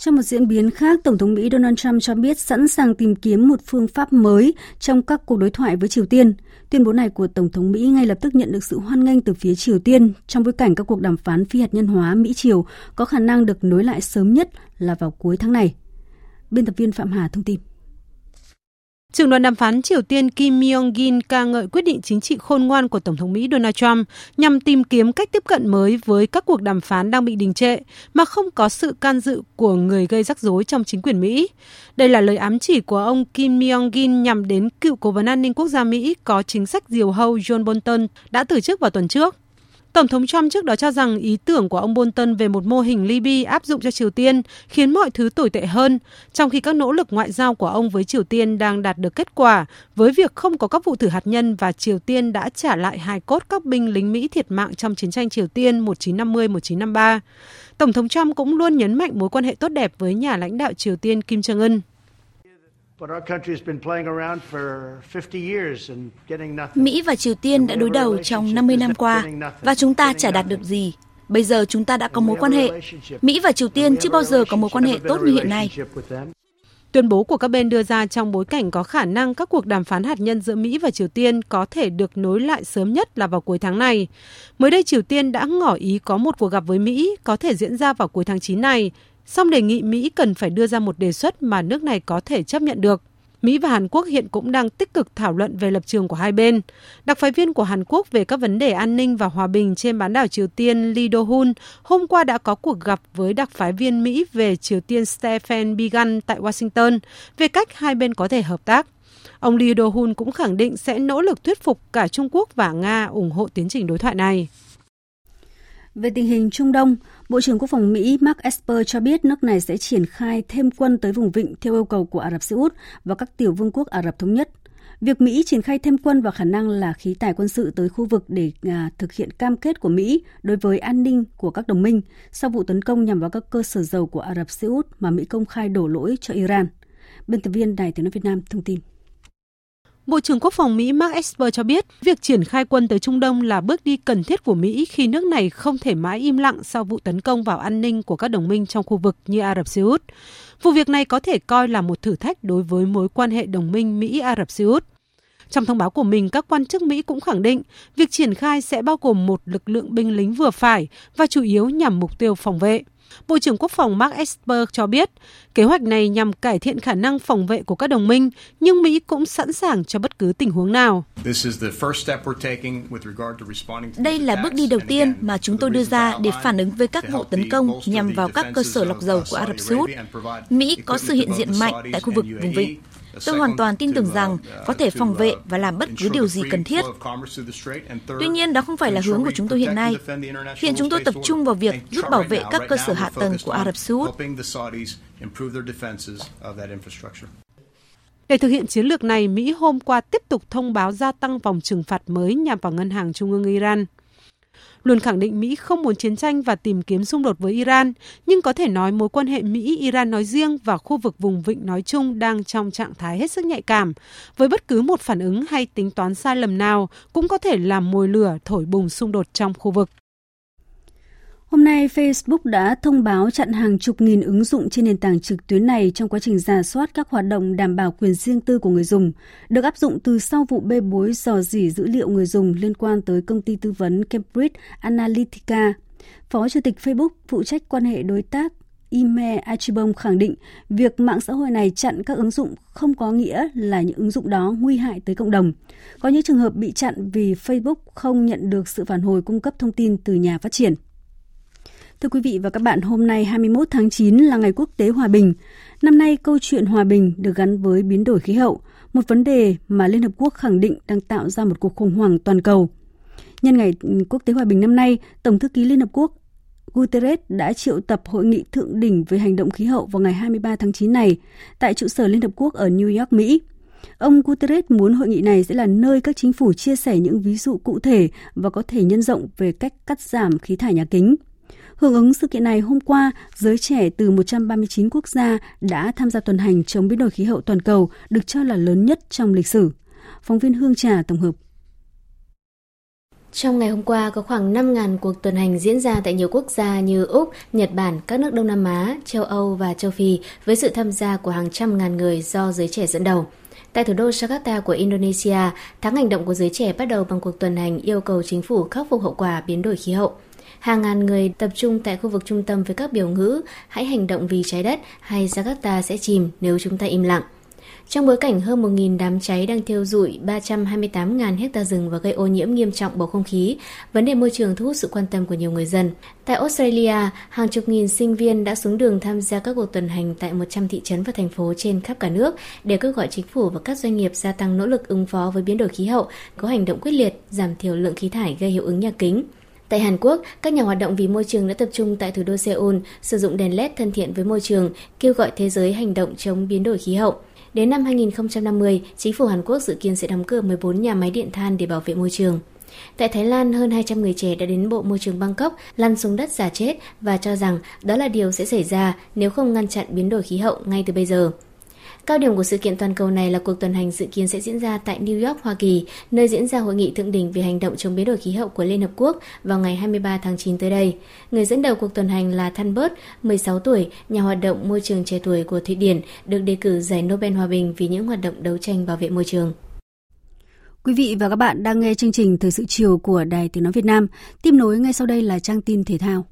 Trong một diễn biến khác, Tổng thống Mỹ Donald Trump cho biết sẵn sàng tìm kiếm một phương pháp mới trong các cuộc đối thoại với Triều Tiên. Tuyên bố này của Tổng thống Mỹ ngay lập tức nhận được sự hoan nghênh từ phía Triều Tiên trong bối cảnh các cuộc đàm phán phi hạt nhân hóa Mỹ-Triều có khả năng được nối lại sớm nhất là vào cuối tháng này. Biên tập viên Phạm Hà thông tin. Trưởng đoàn đàm phán Triều Tiên Kim Myong-gin ca ngợi quyết định chính trị khôn ngoan của Tổng thống Mỹ Donald Trump nhằm tìm kiếm cách tiếp cận mới với các cuộc đàm phán đang bị đình trệ mà không có sự can dự của người gây rắc rối trong chính quyền Mỹ. Đây là lời ám chỉ của ông Kim Myong-gin nhằm đến cựu cố vấn an ninh quốc gia Mỹ có chính sách diều hâu John Bolton đã từ chức vào tuần trước. Tổng thống Trump trước đó cho rằng ý tưởng của ông Bolton về một mô hình Libya áp dụng cho Triều Tiên khiến mọi thứ tồi tệ hơn, trong khi các nỗ lực ngoại giao của ông với Triều Tiên đang đạt được kết quả với việc không có các vụ thử hạt nhân và Triều Tiên đã trả lại hài cốt các binh lính Mỹ thiệt mạng trong chiến tranh Triều Tiên 1950-1953. Tổng thống Trump cũng luôn nhấn mạnh mối quan hệ tốt đẹp với nhà lãnh đạo Triều Tiên Kim Jong-un. Mỹ và Triều Tiên đã đối đầu trong 50 năm qua và chúng ta chả đạt được gì. Bây giờ chúng ta đã có mối quan hệ. Mỹ và Triều Tiên chưa bao giờ có mối quan hệ tốt như hiện nay. Tuyên bố của các bên đưa ra trong bối cảnh có khả năng các cuộc đàm phán hạt nhân giữa Mỹ và Triều Tiên có thể được nối lại sớm nhất là vào cuối tháng này. Mới đây Triều Tiên đã ngỏ ý có một cuộc gặp với Mỹ có thể diễn ra vào cuối tháng 9 này, song đề nghị Mỹ cần phải đưa ra một đề xuất mà nước này có thể chấp nhận được. Mỹ và Hàn Quốc hiện cũng đang tích cực thảo luận về lập trường của hai bên. Đặc phái viên của Hàn Quốc về các vấn đề an ninh và hòa bình trên bán đảo Triều Tiên Lee Do-hun hôm qua đã có cuộc gặp với đặc phái viên Mỹ về Triều Tiên Stephen Biegun tại Washington về cách hai bên có thể hợp tác. Ông Lee Do-hun cũng khẳng định sẽ nỗ lực thuyết phục cả Trung Quốc và Nga ủng hộ tiến trình đối thoại này. Về tình hình Trung Đông, Bộ trưởng Quốc phòng Mỹ Mark Esper cho biết nước này sẽ triển khai thêm quân tới vùng vịnh theo yêu cầu của Ả Rập Xê Út và các tiểu vương quốc Ả Rập Thống Nhất. Việc Mỹ triển khai thêm quân và khả năng là khí tài quân sự tới khu vực để à, thực hiện cam kết của Mỹ đối với an ninh của các đồng minh sau vụ tấn công nhằm vào các cơ sở dầu của Ả Rập Xê Út mà Mỹ công khai đổ lỗi cho Iran. Biên tập viên Đài tiếng nói Việt Nam thông tin. Bộ trưởng Quốc phòng Mỹ Mark Esper cho biết, việc triển khai quân tới Trung Đông là bước đi cần thiết của Mỹ khi nước này không thể mãi im lặng sau vụ tấn công vào an ninh của các đồng minh trong khu vực như Ả Rập Xê Út. Vụ việc này có thể coi là một thử thách đối với mối quan hệ đồng minh Mỹ-Ả Rập Xê Út. Trong thông báo của mình, các quan chức Mỹ cũng khẳng định việc triển khai sẽ bao gồm một lực lượng binh lính vừa phải và chủ yếu nhằm mục tiêu phòng vệ. Bộ trưởng Quốc phòng Mark Esper cho biết, kế hoạch này nhằm cải thiện khả năng phòng vệ của các đồng minh, nhưng Mỹ cũng sẵn sàng cho bất cứ tình huống nào. Đây là bước đi đầu tiên mà chúng tôi đưa ra để phản ứng với các vụ tấn công nhằm vào các cơ sở lọc dầu của Ả Rập Xê Út. Mỹ có sự hiện diện mạnh tại khu vực vùng vịnh. Tôi hoàn toàn tin tưởng rằng có thể phòng vệ và làm bất cứ điều gì cần thiết. Tuy nhiên, đó không phải là hướng của chúng tôi hiện nay. Hiện chúng tôi tập trung vào việc giúp bảo vệ các cơ sở hạ tầng của Ả Rập Xê Út. Để thực hiện chiến lược này, Mỹ hôm qua tiếp tục thông báo gia tăng vòng trừng phạt mới nhằm vào ngân hàng trung ương Iran luôn khẳng định Mỹ không muốn chiến tranh và tìm kiếm xung đột với Iran, nhưng có thể nói mối quan hệ Mỹ-Iran nói riêng và khu vực vùng vịnh nói chung đang trong trạng thái hết sức nhạy cảm. Với bất cứ một phản ứng hay tính toán sai lầm nào cũng có thể làm mồi lửa thổi bùng xung đột trong khu vực. Hôm nay, Facebook đã thông báo chặn hàng chục nghìn ứng dụng trên nền tảng trực tuyến này trong quá trình giả soát các hoạt động đảm bảo quyền riêng tư của người dùng, được áp dụng từ sau vụ bê bối dò dỉ dữ liệu người dùng liên quan tới công ty tư vấn Cambridge Analytica. Phó Chủ tịch Facebook phụ trách quan hệ đối tác Ime Achibong khẳng định việc mạng xã hội này chặn các ứng dụng không có nghĩa là những ứng dụng đó nguy hại tới cộng đồng. Có những trường hợp bị chặn vì Facebook không nhận được sự phản hồi cung cấp thông tin từ nhà phát triển. Thưa quý vị và các bạn, hôm nay 21 tháng 9 là ngày quốc tế hòa bình. Năm nay, câu chuyện hòa bình được gắn với biến đổi khí hậu, một vấn đề mà Liên Hợp Quốc khẳng định đang tạo ra một cuộc khủng hoảng toàn cầu. Nhân ngày quốc tế hòa bình năm nay, Tổng thư ký Liên Hợp Quốc Guterres đã triệu tập hội nghị thượng đỉnh về hành động khí hậu vào ngày 23 tháng 9 này tại trụ sở Liên Hợp Quốc ở New York, Mỹ. Ông Guterres muốn hội nghị này sẽ là nơi các chính phủ chia sẻ những ví dụ cụ thể và có thể nhân rộng về cách cắt giảm khí thải nhà kính. Hưởng ứng sự kiện này, hôm qua, giới trẻ từ 139 quốc gia đã tham gia tuần hành chống biến đổi khí hậu toàn cầu được cho là lớn nhất trong lịch sử. Phóng viên Hương Trà tổng hợp. Trong ngày hôm qua, có khoảng 5.000 cuộc tuần hành diễn ra tại nhiều quốc gia như Úc, Nhật Bản, các nước Đông Nam Á, châu Âu và châu Phi với sự tham gia của hàng trăm ngàn người do giới trẻ dẫn đầu. Tại thủ đô Jakarta của Indonesia, tháng hành động của giới trẻ bắt đầu bằng cuộc tuần hành yêu cầu chính phủ khắc phục hậu quả biến đổi khí hậu. Hàng ngàn người tập trung tại khu vực trung tâm với các biểu ngữ Hãy hành động vì trái đất hay Jakarta sẽ chìm nếu chúng ta im lặng. Trong bối cảnh hơn 1.000 đám cháy đang thiêu rụi 328.000 hecta rừng và gây ô nhiễm nghiêm trọng bầu không khí, vấn đề môi trường thu hút sự quan tâm của nhiều người dân. Tại Australia, hàng chục nghìn sinh viên đã xuống đường tham gia các cuộc tuần hành tại 100 thị trấn và thành phố trên khắp cả nước để kêu gọi chính phủ và các doanh nghiệp gia tăng nỗ lực ứng phó với biến đổi khí hậu, có hành động quyết liệt, giảm thiểu lượng khí thải gây hiệu ứng nhà kính. Tại Hàn Quốc, các nhà hoạt động vì môi trường đã tập trung tại thủ đô Seoul, sử dụng đèn LED thân thiện với môi trường, kêu gọi thế giới hành động chống biến đổi khí hậu. Đến năm 2050, chính phủ Hàn Quốc dự kiến sẽ đóng cửa 14 nhà máy điện than để bảo vệ môi trường. Tại Thái Lan, hơn 200 người trẻ đã đến Bộ Môi trường Bangkok lăn xuống đất giả chết và cho rằng đó là điều sẽ xảy ra nếu không ngăn chặn biến đổi khí hậu ngay từ bây giờ. Cao điểm của sự kiện toàn cầu này là cuộc tuần hành dự kiến sẽ diễn ra tại New York, Hoa Kỳ, nơi diễn ra hội nghị thượng đỉnh về hành động chống biến đổi khí hậu của Liên Hợp Quốc vào ngày 23 tháng 9 tới đây. Người dẫn đầu cuộc tuần hành là Thanbert, 16 tuổi, nhà hoạt động môi trường trẻ tuổi của Thụy Điển, được đề cử giải Nobel Hòa bình vì những hoạt động đấu tranh bảo vệ môi trường. Quý vị và các bạn đang nghe chương trình Thời sự chiều của Đài Tiếng Nói Việt Nam. Tiếp nối ngay sau đây là trang tin thể thao.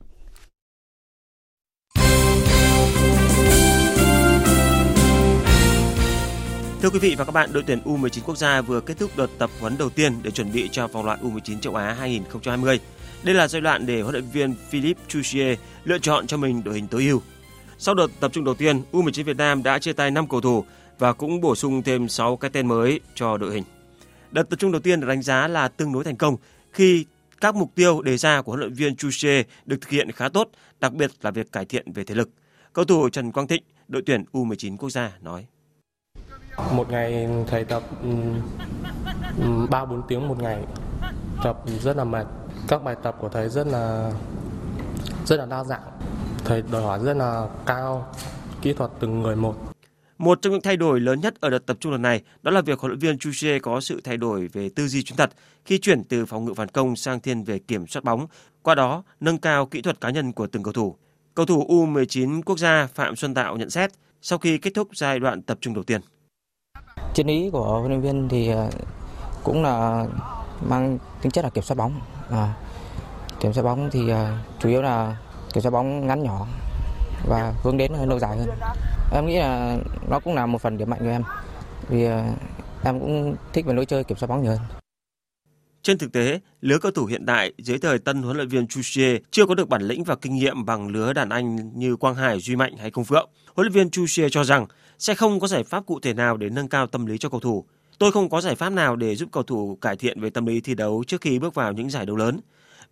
Thưa quý vị và các bạn, đội tuyển U19 quốc gia vừa kết thúc đợt tập huấn đầu tiên để chuẩn bị cho vòng loại U19 châu Á 2020. Đây là giai đoạn để huấn luyện viên Philippe Chuchier lựa chọn cho mình đội hình tối ưu. Sau đợt tập trung đầu tiên, U19 Việt Nam đã chia tay 5 cầu thủ và cũng bổ sung thêm 6 cái tên mới cho đội hình. Đợt tập trung đầu tiên được đánh giá là tương đối thành công khi các mục tiêu đề ra của huấn luyện viên Chuchier được thực hiện khá tốt, đặc biệt là việc cải thiện về thể lực. Cầu thủ Trần Quang Thịnh, đội tuyển U19 quốc gia nói. Một ngày thầy tập ba bốn tiếng một ngày, tập rất là mệt. Các bài tập của thầy rất là rất là đa dạng. Thầy đòi hỏi rất là cao, kỹ thuật từng người một. Một trong những thay đổi lớn nhất ở đợt tập trung lần này đó là việc huấn luyện viên Chuche có sự thay đổi về tư duy chiến thuật khi chuyển từ phòng ngự phản công sang thiên về kiểm soát bóng, qua đó nâng cao kỹ thuật cá nhân của từng cầu thủ. Cầu thủ U19 quốc gia Phạm Xuân Tạo nhận xét sau khi kết thúc giai đoạn tập trung đầu tiên. Chiến ý của huấn luyện viên thì ờ, cũng là mang tính chất là kiểm soát bóng. À, kiểm soát bóng thì ờ, chủ yếu là kiểm soát bóng ngắn nhỏ và hướng đến hơn lâu dài hơn. Em nghĩ là nó cũng là một phần điểm mạnh của em vì ờ, em cũng thích về lối chơi kiểm soát bóng nhiều hơn. Trên thực tế, lứa cầu thủ hiện tại dưới thời tân huấn luyện viên Chuche chưa có được bản lĩnh và kinh nghiệm bằng lứa đàn anh như Quang Hải, Duy Mạnh hay Công Phượng. Huấn luyện viên Chuche cho rằng sẽ không có giải pháp cụ thể nào để nâng cao tâm lý cho cầu thủ. Tôi không có giải pháp nào để giúp cầu thủ cải thiện về tâm lý thi đấu trước khi bước vào những giải đấu lớn.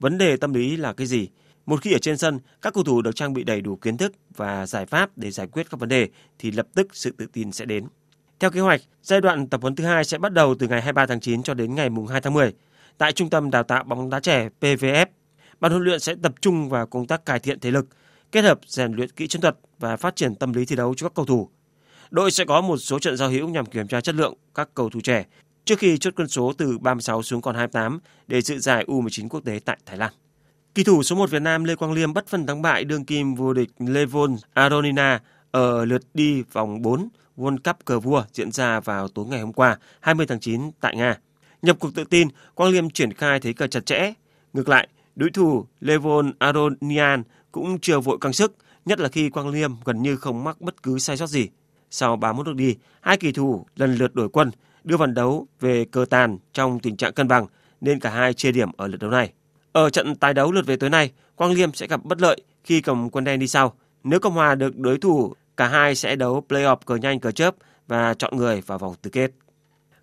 Vấn đề tâm lý là cái gì? Một khi ở trên sân, các cầu thủ được trang bị đầy đủ kiến thức và giải pháp để giải quyết các vấn đề thì lập tức sự tự tin sẽ đến. Theo kế hoạch, giai đoạn tập huấn thứ hai sẽ bắt đầu từ ngày 23 tháng 9 cho đến ngày 2 tháng 10 tại Trung tâm Đào tạo bóng đá trẻ PVF. Ban huấn luyện sẽ tập trung vào công tác cải thiện thể lực, kết hợp rèn luyện kỹ chiến thuật và phát triển tâm lý thi đấu cho các cầu thủ. Đội sẽ có một số trận giao hữu nhằm kiểm tra chất lượng các cầu thủ trẻ trước khi chốt quân số từ 36 xuống còn 28 để dự giải U19 quốc tế tại Thái Lan. Kỳ thủ số 1 Việt Nam Lê Quang Liêm bất phân thắng bại đương kim vô địch Levon Aronina ở lượt đi vòng 4 World Cup cờ vua diễn ra vào tối ngày hôm qua 20 tháng 9 tại Nga. Nhập cuộc tự tin, Quang Liêm triển khai thế cờ chặt chẽ. Ngược lại, đối thủ Levon Aronian cũng chưa vội căng sức, nhất là khi Quang Liêm gần như không mắc bất cứ sai sót gì. Sau 31 lượt đi, hai kỳ thủ lần lượt đổi quân, đưa ván đấu về cờ tàn trong tình trạng cân bằng, nên cả hai chia điểm ở lượt đấu này. Ở trận tái đấu lượt về tối nay, Quang Liêm sẽ gặp bất lợi khi cầm quân đen đi sau. Nếu Cộng Hòa được đối thủ, cả hai sẽ đấu playoff cờ nhanh cờ chớp và chọn người vào vòng tứ kết.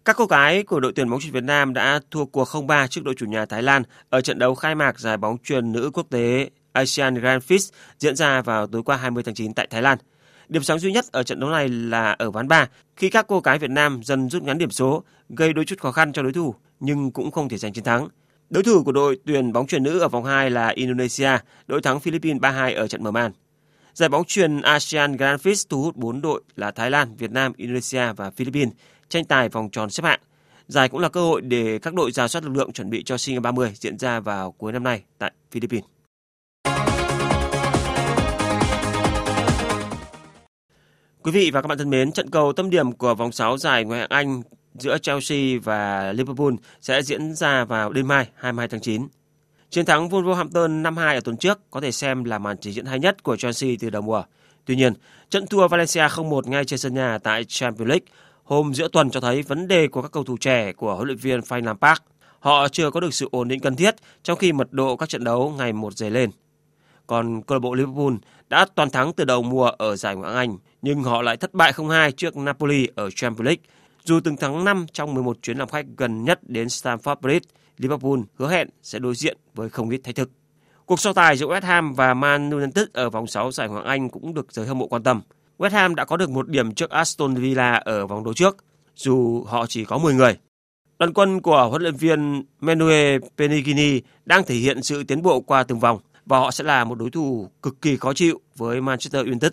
Các cô gái của đội tuyển bóng chuyền Việt Nam đã thua cuộc 0-3 trước đội chủ nhà Thái Lan ở trận đấu khai mạc giải bóng chuyền nữ quốc tế Asian Grand Prix diễn ra vào tối qua 20 tháng 9 tại Thái Lan. Điểm sáng duy nhất ở trận đấu này là ở ván 3 khi các cô gái Việt Nam dần rút ngắn điểm số, gây đôi chút khó khăn cho đối thủ nhưng cũng không thể giành chiến thắng. Đối thủ của đội tuyển bóng chuyền nữ ở vòng 2 là Indonesia, đội thắng Philippines 3-2 ở trận mở màn. Giải bóng chuyền ASEAN Grand Prix thu hút 4 đội là Thái Lan, Việt Nam, Indonesia và Philippines tranh tài vòng tròn xếp hạng. Giải cũng là cơ hội để các đội ra soát lực lượng chuẩn bị cho SEA Games 30 diễn ra vào cuối năm nay tại Philippines. Quý vị và các bạn thân mến, trận cầu tâm điểm của vòng 6 giải Ngoại hạng Anh giữa Chelsea và Liverpool sẽ diễn ra vào đêm mai 22 tháng 9. Chiến thắng Wolverhampton 5-2 ở tuần trước có thể xem là màn trình diễn hay nhất của Chelsea từ đầu mùa. Tuy nhiên, trận thua Valencia 0-1 ngay trên sân nhà tại Champions League hôm giữa tuần cho thấy vấn đề của các cầu thủ trẻ của huấn luyện viên Frank Lampard. Họ chưa có được sự ổn định cần thiết trong khi mật độ các trận đấu ngày một dày lên. Còn câu lạc bộ Liverpool đã toàn thắng từ đầu mùa ở giải Ngoại hạng Anh, nhưng họ lại thất bại 0-2 trước Napoli ở Champions League. Dù từng thắng 5 trong 11 chuyến làm khách gần nhất đến Stamford Bridge, Liverpool hứa hẹn sẽ đối diện với không ít thách thức. Cuộc so tài giữa West Ham và Man United ở vòng 6 giải Ngoại hạng Anh cũng được giới hâm mộ quan tâm. West Ham đã có được một điểm trước Aston Villa ở vòng đấu trước, dù họ chỉ có 10 người. Đoàn quân của huấn luyện viên Manuel Pellegrini đang thể hiện sự tiến bộ qua từng vòng và họ sẽ là một đối thủ cực kỳ khó chịu với Manchester United.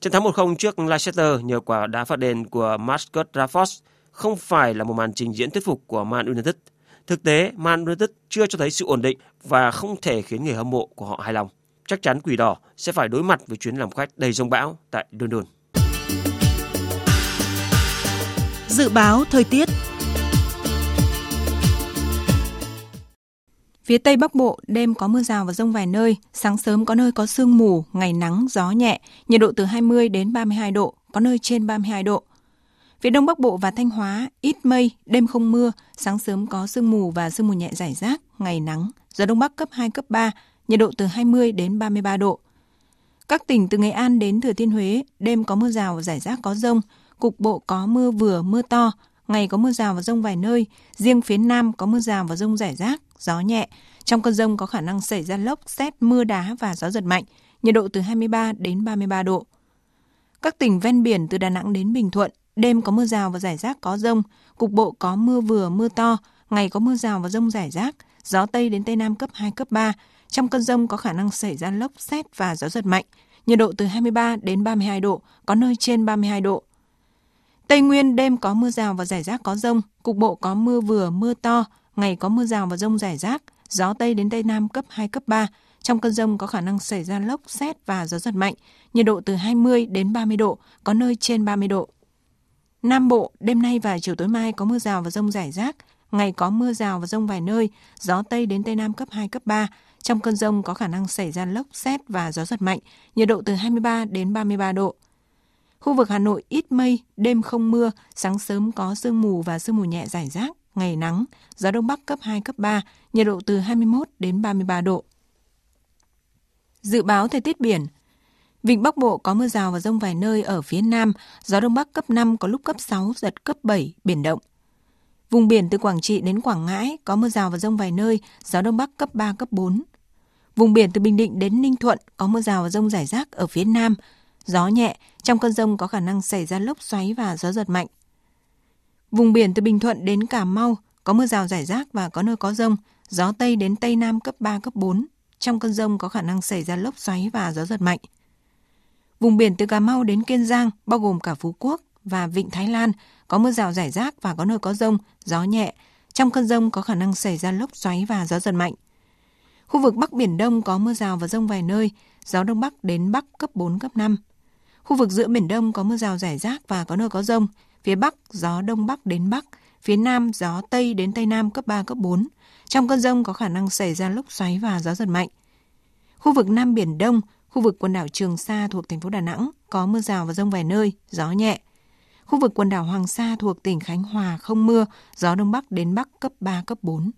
Trận thắng 1-0 trước Leicester nhờ quả đá phạt đền của Marcus Rashford không phải là một màn trình diễn thuyết phục của Man United. Thực tế, Man United chưa cho thấy sự ổn định và không thể khiến người hâm mộ của họ hài lòng. Chắc chắn Quỷ Đỏ sẽ phải đối mặt với chuyến làm khách đầy rông bão tại London. Dự báo thời tiết Phía Tây Bắc Bộ, đêm có mưa rào và rông vài nơi, sáng sớm có nơi có sương mù, ngày nắng, gió nhẹ, nhiệt độ từ 20 đến 32 độ, có nơi trên 32 độ. Phía Đông Bắc Bộ và Thanh Hóa, ít mây, đêm không mưa, sáng sớm có sương mù và sương mù nhẹ rải rác, ngày nắng, gió Đông Bắc cấp 2, cấp 3, nhiệt độ từ 20 đến 33 độ. Các tỉnh từ Nghệ An đến Thừa Thiên Huế, đêm có mưa rào và rải rác có rông, cục bộ có mưa vừa, mưa to, ngày có mưa rào và rông vài nơi, riêng phía Nam có mưa rào và rông rải rác, gió nhẹ. Trong cơn rông có khả năng xảy ra lốc, xét, mưa đá và gió giật mạnh, nhiệt độ từ 23 đến 33 độ. Các tỉnh ven biển từ Đà Nẵng đến Bình Thuận, đêm có mưa rào và rải rác có rông, cục bộ có mưa vừa, mưa to, ngày có mưa rào và rông rải rác, gió Tây đến Tây Nam cấp 2, cấp 3. Trong cơn rông có khả năng xảy ra lốc, xét và gió giật mạnh, nhiệt độ từ 23 đến 32 độ, có nơi trên 32 độ. Tây Nguyên đêm có mưa rào và rải rác có rông, cục bộ có mưa vừa, mưa to, ngày có mưa rào và rông rải rác, gió Tây đến Tây Nam cấp 2, cấp 3. Trong cơn rông có khả năng xảy ra lốc, xét và gió giật mạnh, nhiệt độ từ 20 đến 30 độ, có nơi trên 30 độ. Nam Bộ, đêm nay và chiều tối mai có mưa rào và rông rải rác, ngày có mưa rào và rông vài nơi, gió Tây đến Tây Nam cấp 2, cấp 3. Trong cơn rông có khả năng xảy ra lốc, xét và gió giật mạnh, nhiệt độ từ 23 đến 33 độ. Khu vực Hà Nội ít mây, đêm không mưa, sáng sớm có sương mù và sương mù nhẹ rải rác, ngày nắng, gió đông bắc cấp 2, cấp 3, nhiệt độ từ 21 đến 33 độ. Dự báo thời tiết biển Vịnh Bắc Bộ có mưa rào và rông vài nơi ở phía Nam, gió Đông Bắc cấp 5 có lúc cấp 6, giật cấp 7, biển động. Vùng biển từ Quảng Trị đến Quảng Ngãi có mưa rào và rông vài nơi, gió Đông Bắc cấp 3, cấp 4. Vùng biển từ Bình Định đến Ninh Thuận có mưa rào và rông rải rác ở phía Nam, gió nhẹ, trong cơn rông có khả năng xảy ra lốc xoáy và gió giật mạnh. Vùng biển từ Bình Thuận đến Cà Mau có mưa rào rải rác và có nơi có rông, gió Tây đến Tây Nam cấp 3, cấp 4. Trong cơn rông có khả năng xảy ra lốc xoáy và gió giật mạnh. Vùng biển từ Cà Mau đến Kiên Giang, bao gồm cả Phú Quốc và Vịnh Thái Lan, có mưa rào rải rác và có nơi có rông, gió nhẹ. Trong cơn rông có khả năng xảy ra lốc xoáy và gió giật mạnh. Khu vực Bắc Biển Đông có mưa rào và rông vài nơi, gió Đông Bắc đến Bắc cấp 4, cấp 5. Khu vực giữa Biển Đông có mưa rào rải rác và có nơi có rông. Phía Bắc, gió Đông Bắc đến Bắc. Phía Nam, gió Tây đến Tây Nam cấp 3, cấp 4. Trong cơn rông có khả năng xảy ra lốc xoáy và gió giật mạnh. Khu vực Nam Biển Đông, khu vực quần đảo Trường Sa thuộc thành phố Đà Nẵng có mưa rào và rông vài nơi, gió nhẹ. Khu vực quần đảo Hoàng Sa thuộc tỉnh Khánh Hòa không mưa, gió Đông Bắc đến Bắc cấp 3, cấp 4.